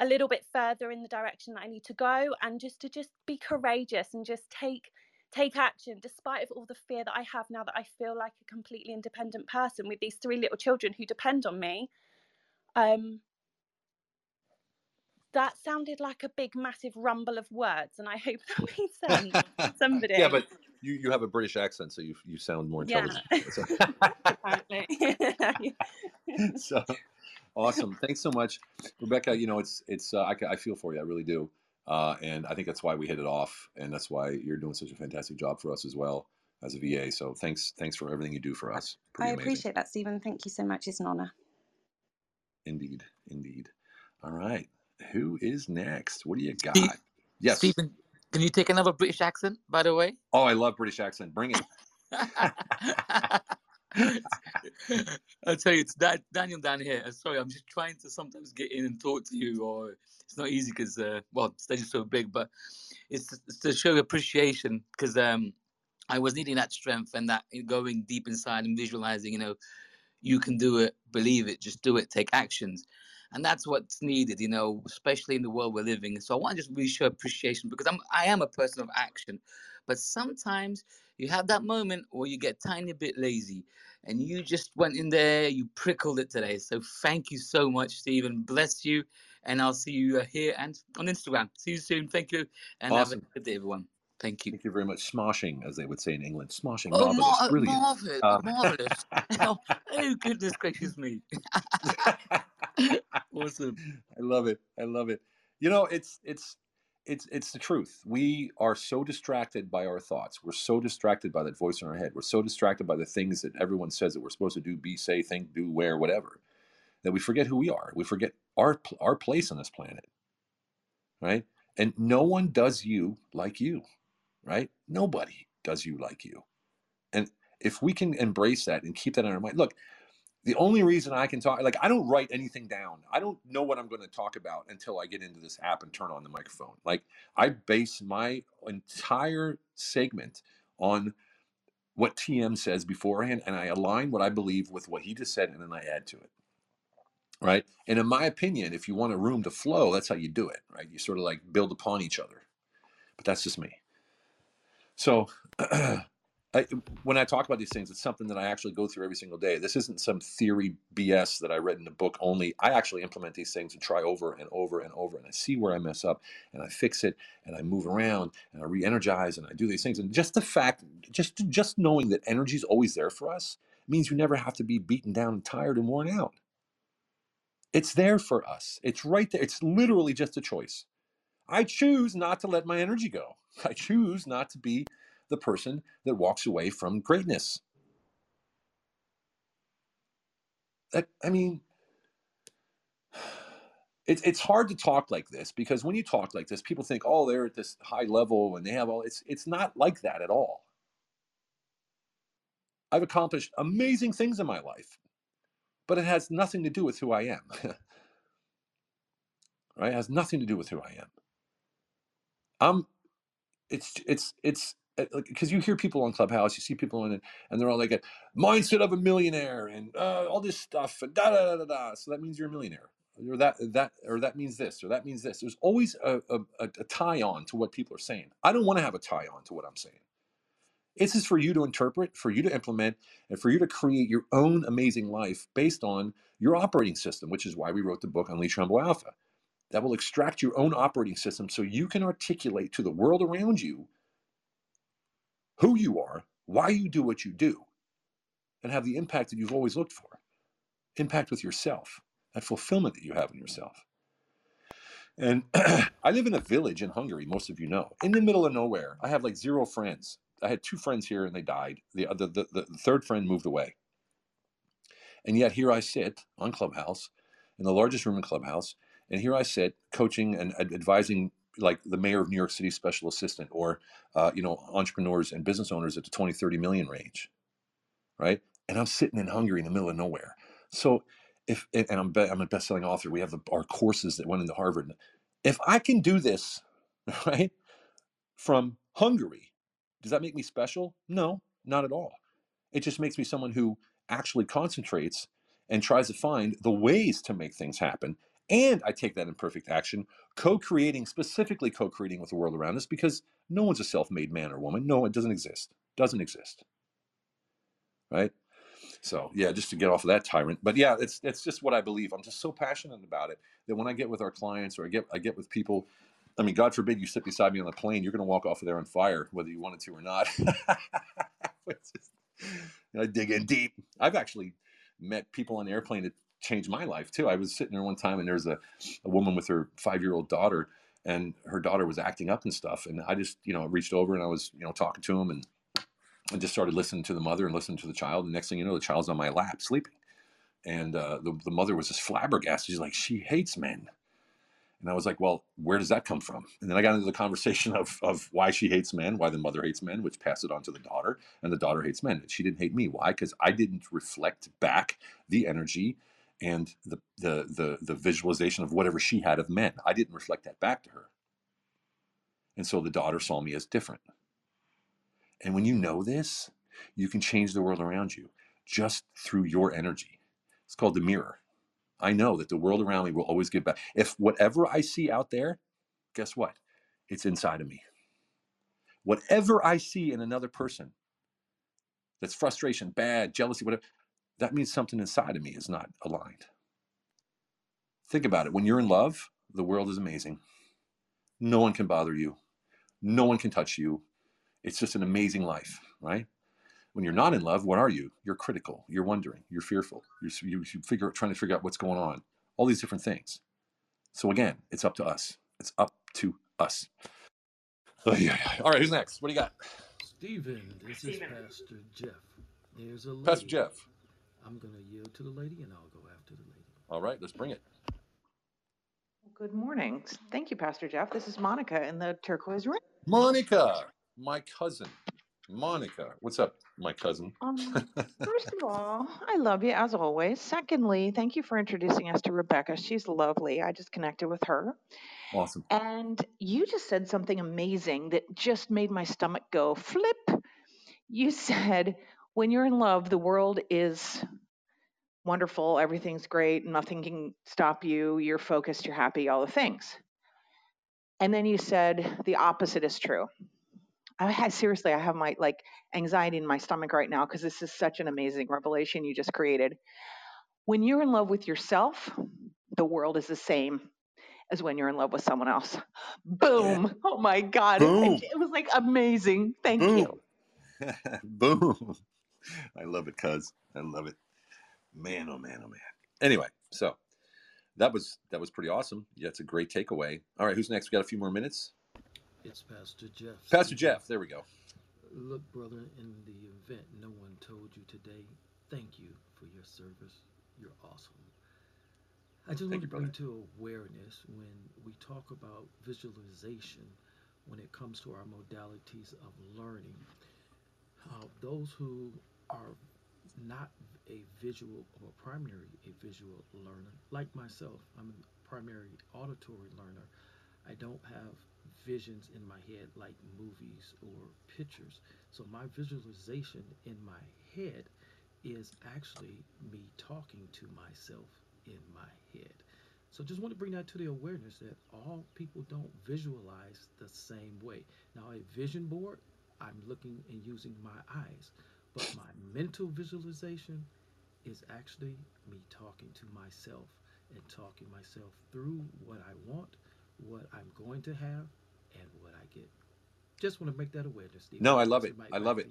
Speaker 7: a little bit further in the direction that I need to go, and just to just be courageous and just take take action despite of all the fear that I have now that I feel like a completely independent person with these three little children who depend on me. Um, that sounded like a big, massive rumble of words, and I hope that made sense somebody.
Speaker 2: yeah, but you, you have a British accent, so you you sound more intelligent. Yeah. so awesome! Thanks so much, Rebecca. You know, it's it's uh, I, I feel for you. I really do, uh, and I think that's why we hit it off, and that's why you're doing such a fantastic job for us as well as a VA. So thanks thanks for everything you do for us.
Speaker 7: Pretty I amazing. appreciate that, Stephen. Thank you so much. It's an honor.
Speaker 2: Indeed, indeed. All right who is next? What do you got?
Speaker 8: Steve,
Speaker 2: yes.
Speaker 8: Stephen, can you take another British accent, by the way?
Speaker 2: Oh, I love British accent. Bring it.
Speaker 8: I'll tell you, it's that Daniel down here. Uh, sorry, I'm just trying to sometimes get in and talk to you, or it's not easy because, uh, well, stage is so big, but it's, it's to show appreciation because um, I was needing that strength and that going deep inside and visualizing, you know, you can do it, believe it, just do it, take actions and that's what's needed, you know, especially in the world we're living. So I want to just really show appreciation because I'm I am a person of action, but sometimes you have that moment where you get tiny bit lazy, and you just went in there, you prickled it today. So thank you so much, Stephen. Bless you, and I'll see you here and on Instagram. See you soon. Thank you, and
Speaker 2: awesome.
Speaker 8: have a good day, everyone. Thank you.
Speaker 2: Thank you very much. Smoshing, as they would say in England. Smoshing,
Speaker 8: Oh,
Speaker 2: marvelous,
Speaker 8: mar-
Speaker 2: brilliant.
Speaker 8: marvelous,
Speaker 2: Um,
Speaker 8: marvelous. oh, oh, goodness gracious me. awesome.
Speaker 2: I love it. I love it. You know, it's it's it's it's the truth. We are so distracted by our thoughts. We're so distracted by that voice in our head. We're so distracted by the things that everyone says that we're supposed to do, be, say, think, do, wear, whatever, that we forget who we are. We forget our our place on this planet. Right? And no one does you like you. Right? Nobody does you like you. And if we can embrace that and keep that in our mind, look, the only reason I can talk, like, I don't write anything down. I don't know what I'm going to talk about until I get into this app and turn on the microphone. Like, I base my entire segment on what TM says beforehand, and I align what I believe with what he just said, and then I add to it. Right. And in my opinion, if you want a room to flow, that's how you do it. Right. You sort of like build upon each other. But that's just me. So, I, when I talk about these things, it's something that I actually go through every single day. This isn't some theory BS that I read in a book only. I actually implement these things and try over and over and over, and I see where I mess up, and I fix it, and I move around, and I re-energize, and I do these things. And just the fact, just just knowing that energy is always there for us means you never have to be beaten down, and tired, and worn out. It's there for us. It's right there. It's literally just a choice. I choose not to let my energy go. I choose not to be the person that walks away from greatness. I mean, it's it's hard to talk like this because when you talk like this, people think, oh, they're at this high level and they have all. It's it's not like that at all. I've accomplished amazing things in my life, but it has nothing to do with who I am. right? It has nothing to do with who I am. I'm. It's it's it's because you hear people on Clubhouse, you see people on it, and they're all like, a mindset of a millionaire and uh, all this stuff, and da da da da da. So that means you're a millionaire, or that that or that means this, or that means this. There's always a, a, a tie on to what people are saying. I don't want to have a tie on to what I'm saying. This is for you to interpret, for you to implement, and for you to create your own amazing life based on your operating system, which is why we wrote the book Unleash Humble Alpha. That will extract your own operating system so you can articulate to the world around you who you are, why you do what you do, and have the impact that you've always looked for. Impact with yourself, that fulfillment that you have in yourself. And I live in a village in Hungary, most of you know, in the middle of nowhere. I have like zero friends. I had two friends here and they died. The, the, the, the third friend moved away. And yet here I sit on Clubhouse, in the largest room in Clubhouse, and here I sit coaching and advising like the mayor of New York City special assistant or uh, you know entrepreneurs and business owners at the 20 30 million range right? And I'm sitting in Hungary in the middle of nowhere. So if and I'm I'm a best-selling author. We have the, our courses that went into Harvard. If I can do this right from Hungary does that make me special? No not at all. It just makes me someone who actually concentrates and tries to find the ways to make things happen and I take that in perfect action, co creating, specifically co creating with the world around us, because no one's a self made man or woman. No, it doesn't exist. Doesn't exist. Right? So yeah, just to get off of that tyrant. But yeah, it's it's just what I believe. I'm just so passionate about it that when I get with our clients or I get I get with people, I mean, God forbid you sit beside me on the plane, you're gonna walk off of there on fire, whether you wanted to or not. just, I dig in deep. I've actually met people on the airplane that changed my life too. I was sitting there one time and there's a, a woman with her five year old daughter and her daughter was acting up and stuff. And I just, you know, reached over and I was, you know, talking to him and I just started listening to the mother and listening to the child. And next thing you know, the child's on my lap sleeping. And uh, the, the mother was just flabbergasted. She's like, she hates men. And I was like, well, where does that come from? And then I got into the conversation of, of why she hates men, why the mother hates men, which passed it on to the daughter, and the daughter hates men. And she didn't hate me. Why? Because I didn't reflect back the energy and the, the the the visualization of whatever she had of men. I didn't reflect that back to her. And so the daughter saw me as different. And when you know this, you can change the world around you just through your energy. It's called the mirror. I know that the world around me will always give back. If whatever I see out there, guess what? It's inside of me. Whatever I see in another person that's frustration, bad, jealousy, whatever, that means something inside of me is not aligned. Think about it. When you're in love, the world is amazing. No one can bother you. No one can touch you. It's just an amazing life, right? When you're not in love, what are you? You're critical. You're wondering. You're fearful. You're you, you figure trying to figure out what's going on. All these different things. So again, it's up to us. It's up to us. Oh, yeah, yeah. All right, who's next? What do you got?
Speaker 9: Stephen, this is Pastor Jeff. There's a lady.
Speaker 2: Pastor Jeff.
Speaker 9: I'm going to yield to the lady and I'll go after the lady.
Speaker 2: All right, let's bring it.
Speaker 10: Good morning. Thank you, Pastor Jeff. This is Monica in the turquoise room.
Speaker 2: Monica, my cousin. Monica, what's up, my cousin?
Speaker 10: Um, first of all, I love you as always. Secondly, thank you for introducing us to Rebecca. She's lovely. I just connected with her.
Speaker 2: Awesome.
Speaker 10: And you just said something amazing that just made my stomach go flip. You said, when you're in love, the world is wonderful, everything's great, nothing can stop you, you're focused, you're happy, all the things. And then you said the opposite is true. I had seriously, I have my like anxiety in my stomach right now because this is such an amazing revelation you just created. When you're in love with yourself, the world is the same as when you're in love with someone else. Boom. Yeah. Oh my God. Boom. It, was like amazing. Thank
Speaker 2: Boom.
Speaker 10: you.
Speaker 2: Boom. I love it, cuz. I love it. Man, oh man, oh man. Anyway, so that was that was pretty awesome. Yeah, it's a great takeaway. All right, who's next? We got a few more minutes.
Speaker 9: It's Pastor Jeff.
Speaker 2: Pastor Jeff, there we go.
Speaker 9: Look, brother, in the event no one told you today, thank you for your service. You're awesome. I just want to bring to awareness when we talk about visualization when it comes to our modalities of learning. Those who are not a visual or primary a visual learner, like myself, I'm a primary auditory learner. I don't have visions in my head like movies or pictures. So my visualization in my head is actually me talking to myself in my head. So just want to bring that to the awareness that all people don't visualize the same way. Now a vision board, I'm looking and using my eyes, but my mental visualization is actually me talking to myself and talking myself through what I want, what I'm going to have, and what I get. Just want to make that awareness. Steve.
Speaker 2: No, I love it. I love it.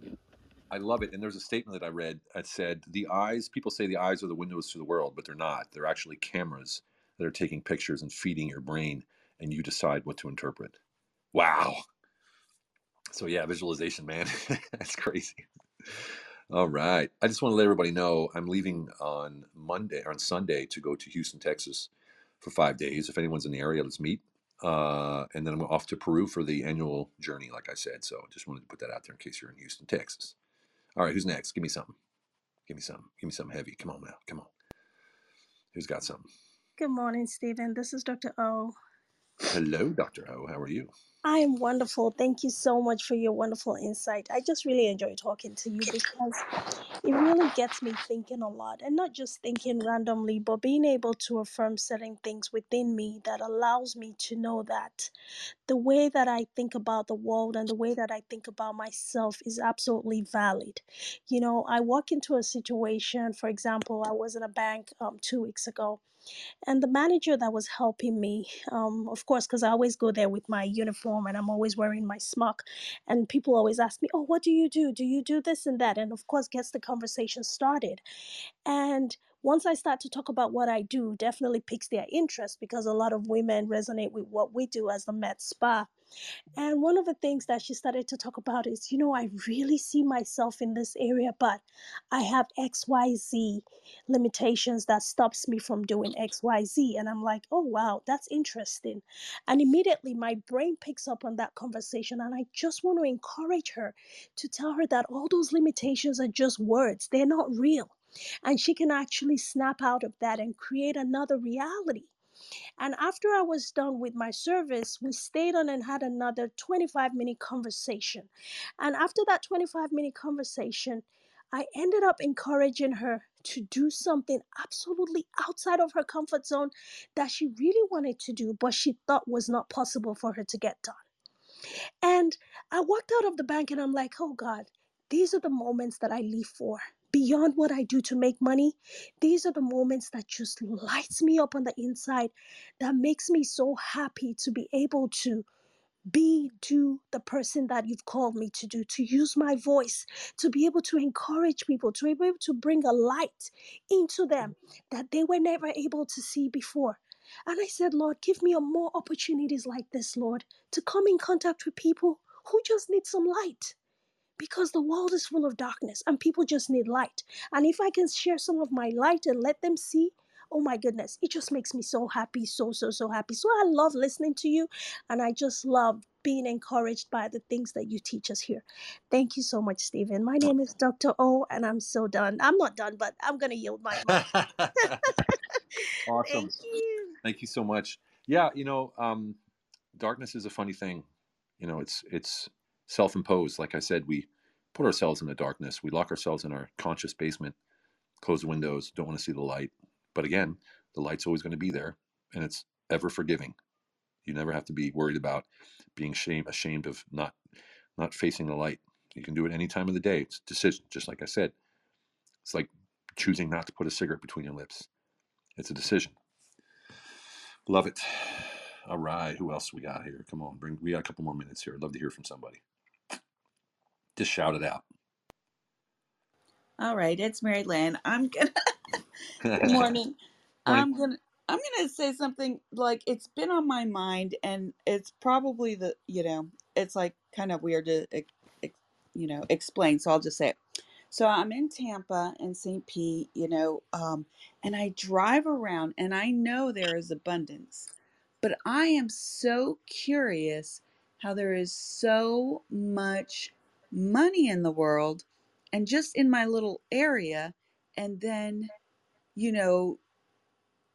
Speaker 2: I love it. And there's a statement that I read that said the eyes, people say the eyes are the windows to the world, but they're not. They're actually cameras that are taking pictures and feeding your brain, and you decide what to interpret. Wow. So, yeah, visualization, man. That's crazy. All right. I just want to let everybody know I'm leaving on Monday or on Sunday to go to Houston, Texas for five days. If anyone's in the area, let's meet. Uh, and then I'm off to Peru for the annual journey, like I said. So just wanted to put that out there in case you're in Houston, Texas. All right, who's next? Give me something. Give me something. Give me something heavy. Come on now. Come on. Who's got something?
Speaker 11: Good morning, Stephen. This is Dr. O.
Speaker 2: Hello, Dr. O. How are you?
Speaker 11: I am wonderful. Thank you so much for your wonderful insight. I just really enjoy talking to you because it really gets me thinking a lot and not just thinking randomly, but being able to affirm certain things within me that allows me to know that the way that I think about the world and the way that I think about myself is absolutely valid. You know, I walk into a situation, for example, I was in a bank um, two weeks ago and the manager that was helping me, um, of course, because I always go there with my uniform and I'm always wearing my smock, and people always ask me, "Oh, what do you do? Do you do this and that?" And of course, gets the conversation started. And once I start to talk about what I do, definitely piques their interest because a lot of women resonate with what we do as the Med Spa. And one of the things that she started to talk about is, you know, I really see myself in this area, but I have XYZ limitations that stops me from doing XYZ. And I'm like, oh, wow, that's interesting. And immediately my brain picks up on that conversation. And I just want to encourage her to tell her that all those limitations are just words, they're not real. And she can actually snap out of that and create another reality. And after I was done with my service, we stayed on and had another 25 minute conversation. And after that 25 minute conversation, I ended up encouraging her to do something absolutely outside of her comfort zone that she really wanted to do, but she thought was not possible for her to get done. And I walked out of the bank and I'm like, oh God, these are the moments that I live for beyond what I do to make money, these are the moments that just lights me up on the inside, that makes me so happy to be able to be do the person that you've called me to do to use my voice to be able to encourage people to be able to bring a light into them that they were never able to see before. And i said lord give me more opportunities like this lord to come in contact with people who just need some light because the world is full of darkness and people just need light. And if i can share some of my light and let them see oh my goodness it just makes me so happy so so so happy. So i love listening to you and i just love being encouraged by the things that you teach us here. Thank you so much stephen my name is dr o and i'm so done. I'm not done but i'm gonna yield my mic.
Speaker 2: Awesome.
Speaker 11: thank you.
Speaker 2: Thank you so much. Yeah, you know, um, darkness is a funny thing. You know, it's it's self-imposed. Like I said, we put ourselves in the darkness. We lock ourselves in our conscious basement, close the windows, don't want to see the light. But again, the light's always going to be there, and it's ever forgiving. You never have to be worried about being shame, ashamed of not not facing the light. You can do it any time of the day. It's a decision, just like I said. It's like choosing not to put a cigarette between your lips. It's a decision. Love it. All right. Who else we got here? Come on, bring. We got a couple more minutes here. I'd love to hear from somebody. Just shout it out.
Speaker 12: All right, it's Mary Lynn. I'm gonna. Good morning. I'm gonna. I'm gonna say something like it's been on my mind, and it's probably the you know it's like kind of weird to ex- ex- you know explain. So I'll just say it. So I'm in Tampa and St. Pete, you know, um, and I drive around, and I know there is abundance, but I am so curious how there is so much money in the world and just in my little area and then you know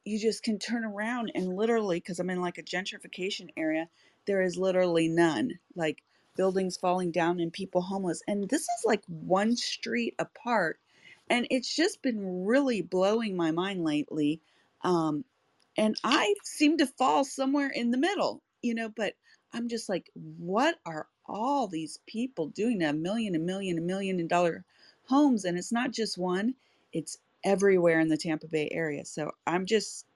Speaker 12: you just can turn around and literally because i'm in like a gentrification area there is literally none like buildings falling down and people homeless and this is like one street apart and it's just been really blowing my mind lately um and i seem to fall somewhere in the middle you know but i'm just like what are all these people doing a million a million a million dollar homes and it's not just one it's everywhere in the tampa bay area so i'm just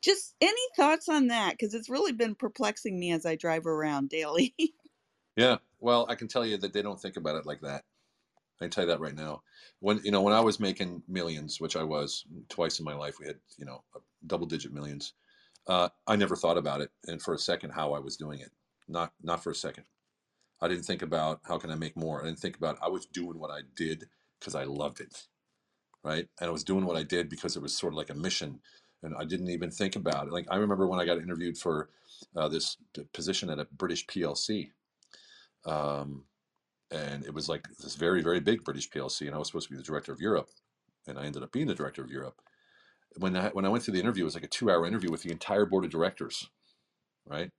Speaker 12: just any thoughts on that because it's really been perplexing me as i drive around daily
Speaker 2: Yeah. Well, I can tell you that they don't think about it like that. I can tell you that right now. When you know, when I was making millions, which I was twice in my life, we had you know double digit millions. Uh, I never thought about it, and for a second, how I was doing it. Not not for a second. I didn't think about how can I make more. I didn't think about I was doing what I did because I loved it, right? And I was doing what I did because it was sort of like a mission, and I didn't even think about it. Like I remember when I got interviewed for uh, this position at a British PLC, um, and it was like this very very big British PLC, and I was supposed to be the director of Europe, and I ended up being the director of Europe. When I when I went through the interview, it was like a two hour interview with the entire board of directors, right?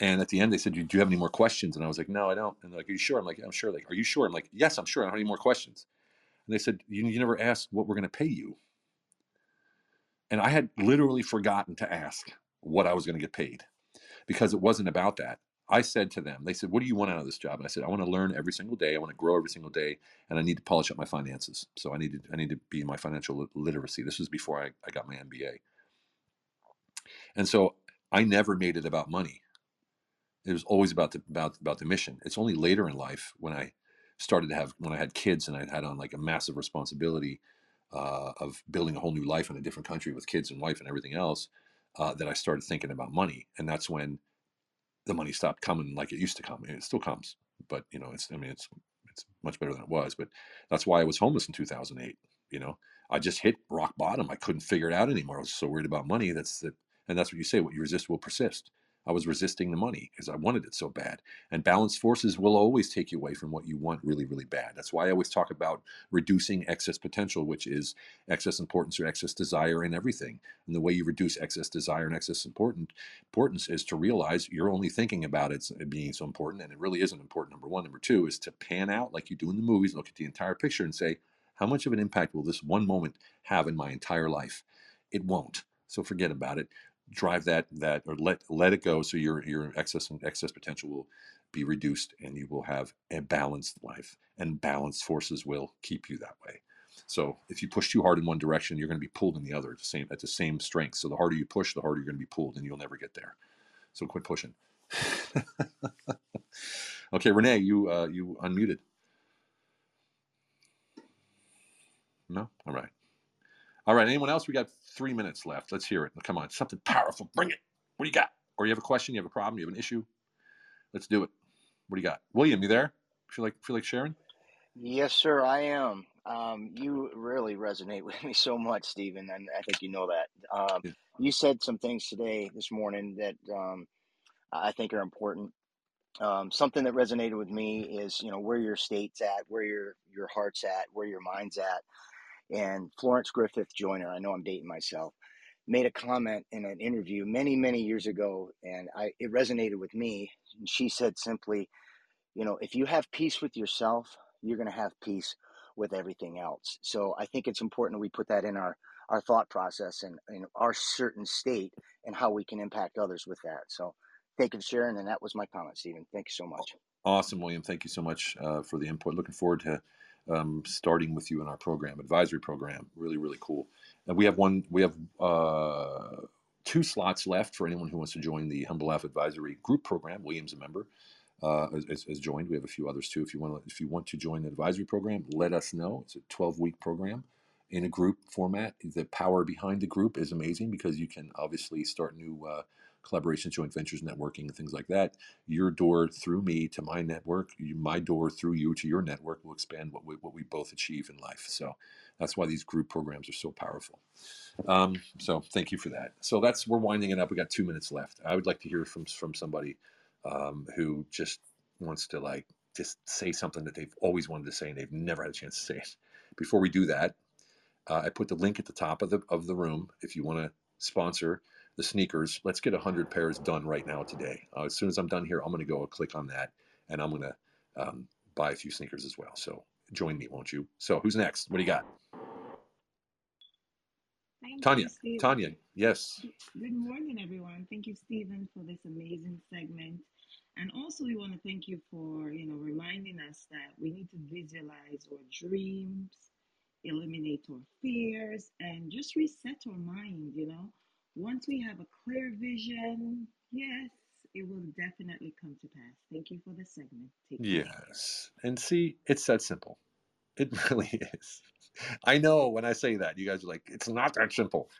Speaker 2: And at the end, they said, "Do you have any more questions?" And I was like, "No, I don't." And they're like, "Are you sure?" I'm like, "I'm sure." Like, "Are you sure?" I'm like, "Yes, I'm sure. I don't have any more questions." And they said, "You, you never asked what we're going to pay you." And I had literally forgotten to ask what I was going to get paid because it wasn't about that. I said to them, they said, What do you want out of this job? And I said, I want to learn every single day. I want to grow every single day. And I need to polish up my finances. So I need to, I need to be in my financial literacy. This was before I, I got my MBA. And so I never made it about money. It was always about the about about the mission. It's only later in life when I started to have when I had kids and I had on like a massive responsibility uh, of building a whole new life in a different country with kids and wife and everything else uh, that I started thinking about money. And that's when the money stopped coming like it used to come. It still comes, but you know, it's I mean, it's it's much better than it was. But that's why I was homeless in 2008. You know, I just hit rock bottom. I couldn't figure it out anymore. I was so worried about money. That's that, and that's what you say. What you resist will persist. I was resisting the money because I wanted it so bad. And balanced forces will always take you away from what you want really, really bad. That's why I always talk about reducing excess potential, which is excess importance or excess desire in everything. And the way you reduce excess desire and excess important importance is to realize you're only thinking about it uh, being so important, and it really isn't important. Number one. Number two is to pan out like you do in the movies, look at the entire picture, and say, how much of an impact will this one moment have in my entire life? It won't. So forget about it drive that that or let let it go so your your excess and excess potential will be reduced and you will have a balanced life and balanced forces will keep you that way. So if you push too hard in one direction you're going to be pulled in the other at the same at the same strength. So the harder you push the harder you're going to be pulled and you'll never get there. So quit pushing. Okay, Renee, you uh, you unmuted. No, all right, all right. Anyone else? We got three minutes left. Let's hear it. Come on, something powerful. Bring it. What do you got? Or you have a question? You have a problem? You have an issue? Let's do it. What do you got, William? You there? Feel like feel like sharing?
Speaker 13: Yes, sir, I am. Um, you really resonate with me so much, Stephen, and I think you know that. Um,
Speaker 2: Yeah.
Speaker 13: you said some things today, this morning, that um, I think are important. Um, something that resonated with me is, you know, where your state's at, where your your heart's at, where your mind's at. And Florence Griffith Joyner, I know I'm dating myself, made a comment in an interview many, many years ago, and I it resonated with me. She said simply, you know, if you have peace with yourself, you're going to have peace with everything else. So I think it's important we put that in our our thought process and in our certain state and how we can impact others with that. So thank you for sharing, and that was my comment, Stephen. Thank you so much.
Speaker 2: Awesome, William. Thank you so much uh, for the input. Looking forward to um, starting with you in our program, advisory program. Really, really cool. And we have one. We have uh, two slots left for anyone who wants to join the Humble Alpha Advisory Group program. William's a member. Uh, has, has joined. We have a few others too. If you want to, if you want to join the advisory program, let us know. It's a 12 week program in a group format. The power behind the group is amazing because you can obviously start new uh, collaborations, joint ventures, networking, things like that. Your door through me to my network, my door through you to your network will expand what we, what we both achieve in life. So that's why these group programs are so powerful. Um, so thank you for that. So that's we're winding it up. We got two minutes left. I would like to hear from from somebody um, who just wants to like just say something that they've always wanted to say and they've never had a chance to say it. Before we do that, uh, I put the link at the top of the of the room if you want to sponsor the sneakers. Let's get 100 pairs done right now today. Uh, as soon as I'm done here, I'm going to go click on that and I'm going to um, buy a few sneakers as well. So join me, won't you? So who's next? What do you got?
Speaker 14: Thank
Speaker 2: Tanya.
Speaker 14: you,
Speaker 2: Tanya. Yes.
Speaker 14: Good morning, everyone. Thank you, Stephen, for this amazing segment. And also, we want to thank you for, you know, reminding us that we need to visualize our dreams, eliminate our fears, and just reset our mind, you know. Once we have a clear vision, yes, it will definitely come to pass. Thank you for the segment. Take care.
Speaker 2: Yes. And see, it's that simple. It really is. I know when I say that, you guys are like, it's not that simple.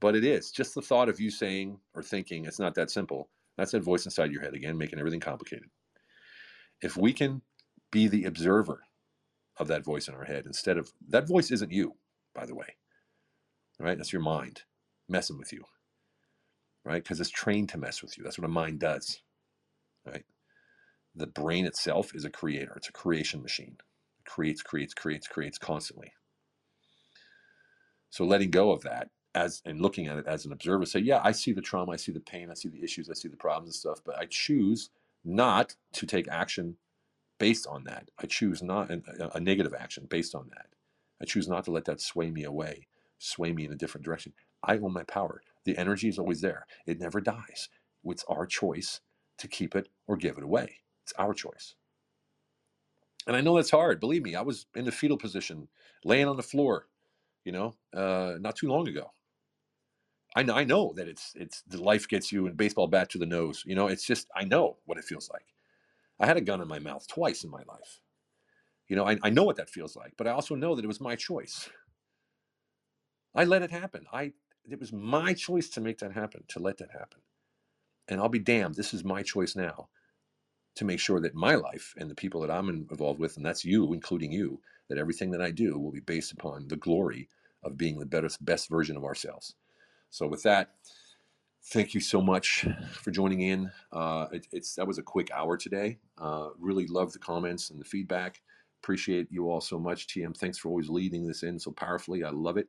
Speaker 2: But it is. Just the thought of you saying or thinking it's not that simple, that's that voice inside your head again, making everything complicated. If we can be the observer of that voice in our head instead of that voice isn't you, by the way. Right? That's your mind messing with you. Right? Because it's trained to mess with you. That's what a mind does. Right? The brain itself is a creator, it's a creation machine. It creates, creates, creates, creates constantly. So letting go of that as and looking at it as an observer, say, yeah, I see the trauma, I see the pain, I see the issues, I see the problems and stuff, but I choose not to take action based on that. I choose not a, uh, a negative action based on that. I choose not to let that sway me away, sway me in a different direction. I own my power. The energy is always there. It never dies. It's our choice to keep it or give it away. It's our choice. And I know that's hard. Believe me, I was in the fetal position, laying on the floor, you know, uh, not too long ago. I know, I know that it's it's the life gets you and baseball bat to the nose. You know, it's just I know what it feels like. I had a gun in my mouth twice in my life. You know, I, I know what that feels like, but I also know that it was my choice. I let it happen. I it was my choice to make that happen, to let that happen. And I'll be damned, this is my choice now to make sure that my life and the people that I'm involved with, and that's you, including you, that everything that I do will be based upon the glory of being the best, best version of ourselves. So, with that, thank you so much for joining in. Uh, it, it's that was a quick hour today. Uh, really love the comments and the feedback. Appreciate you all so much, TM. Thanks for always leading this in so powerfully. I love it.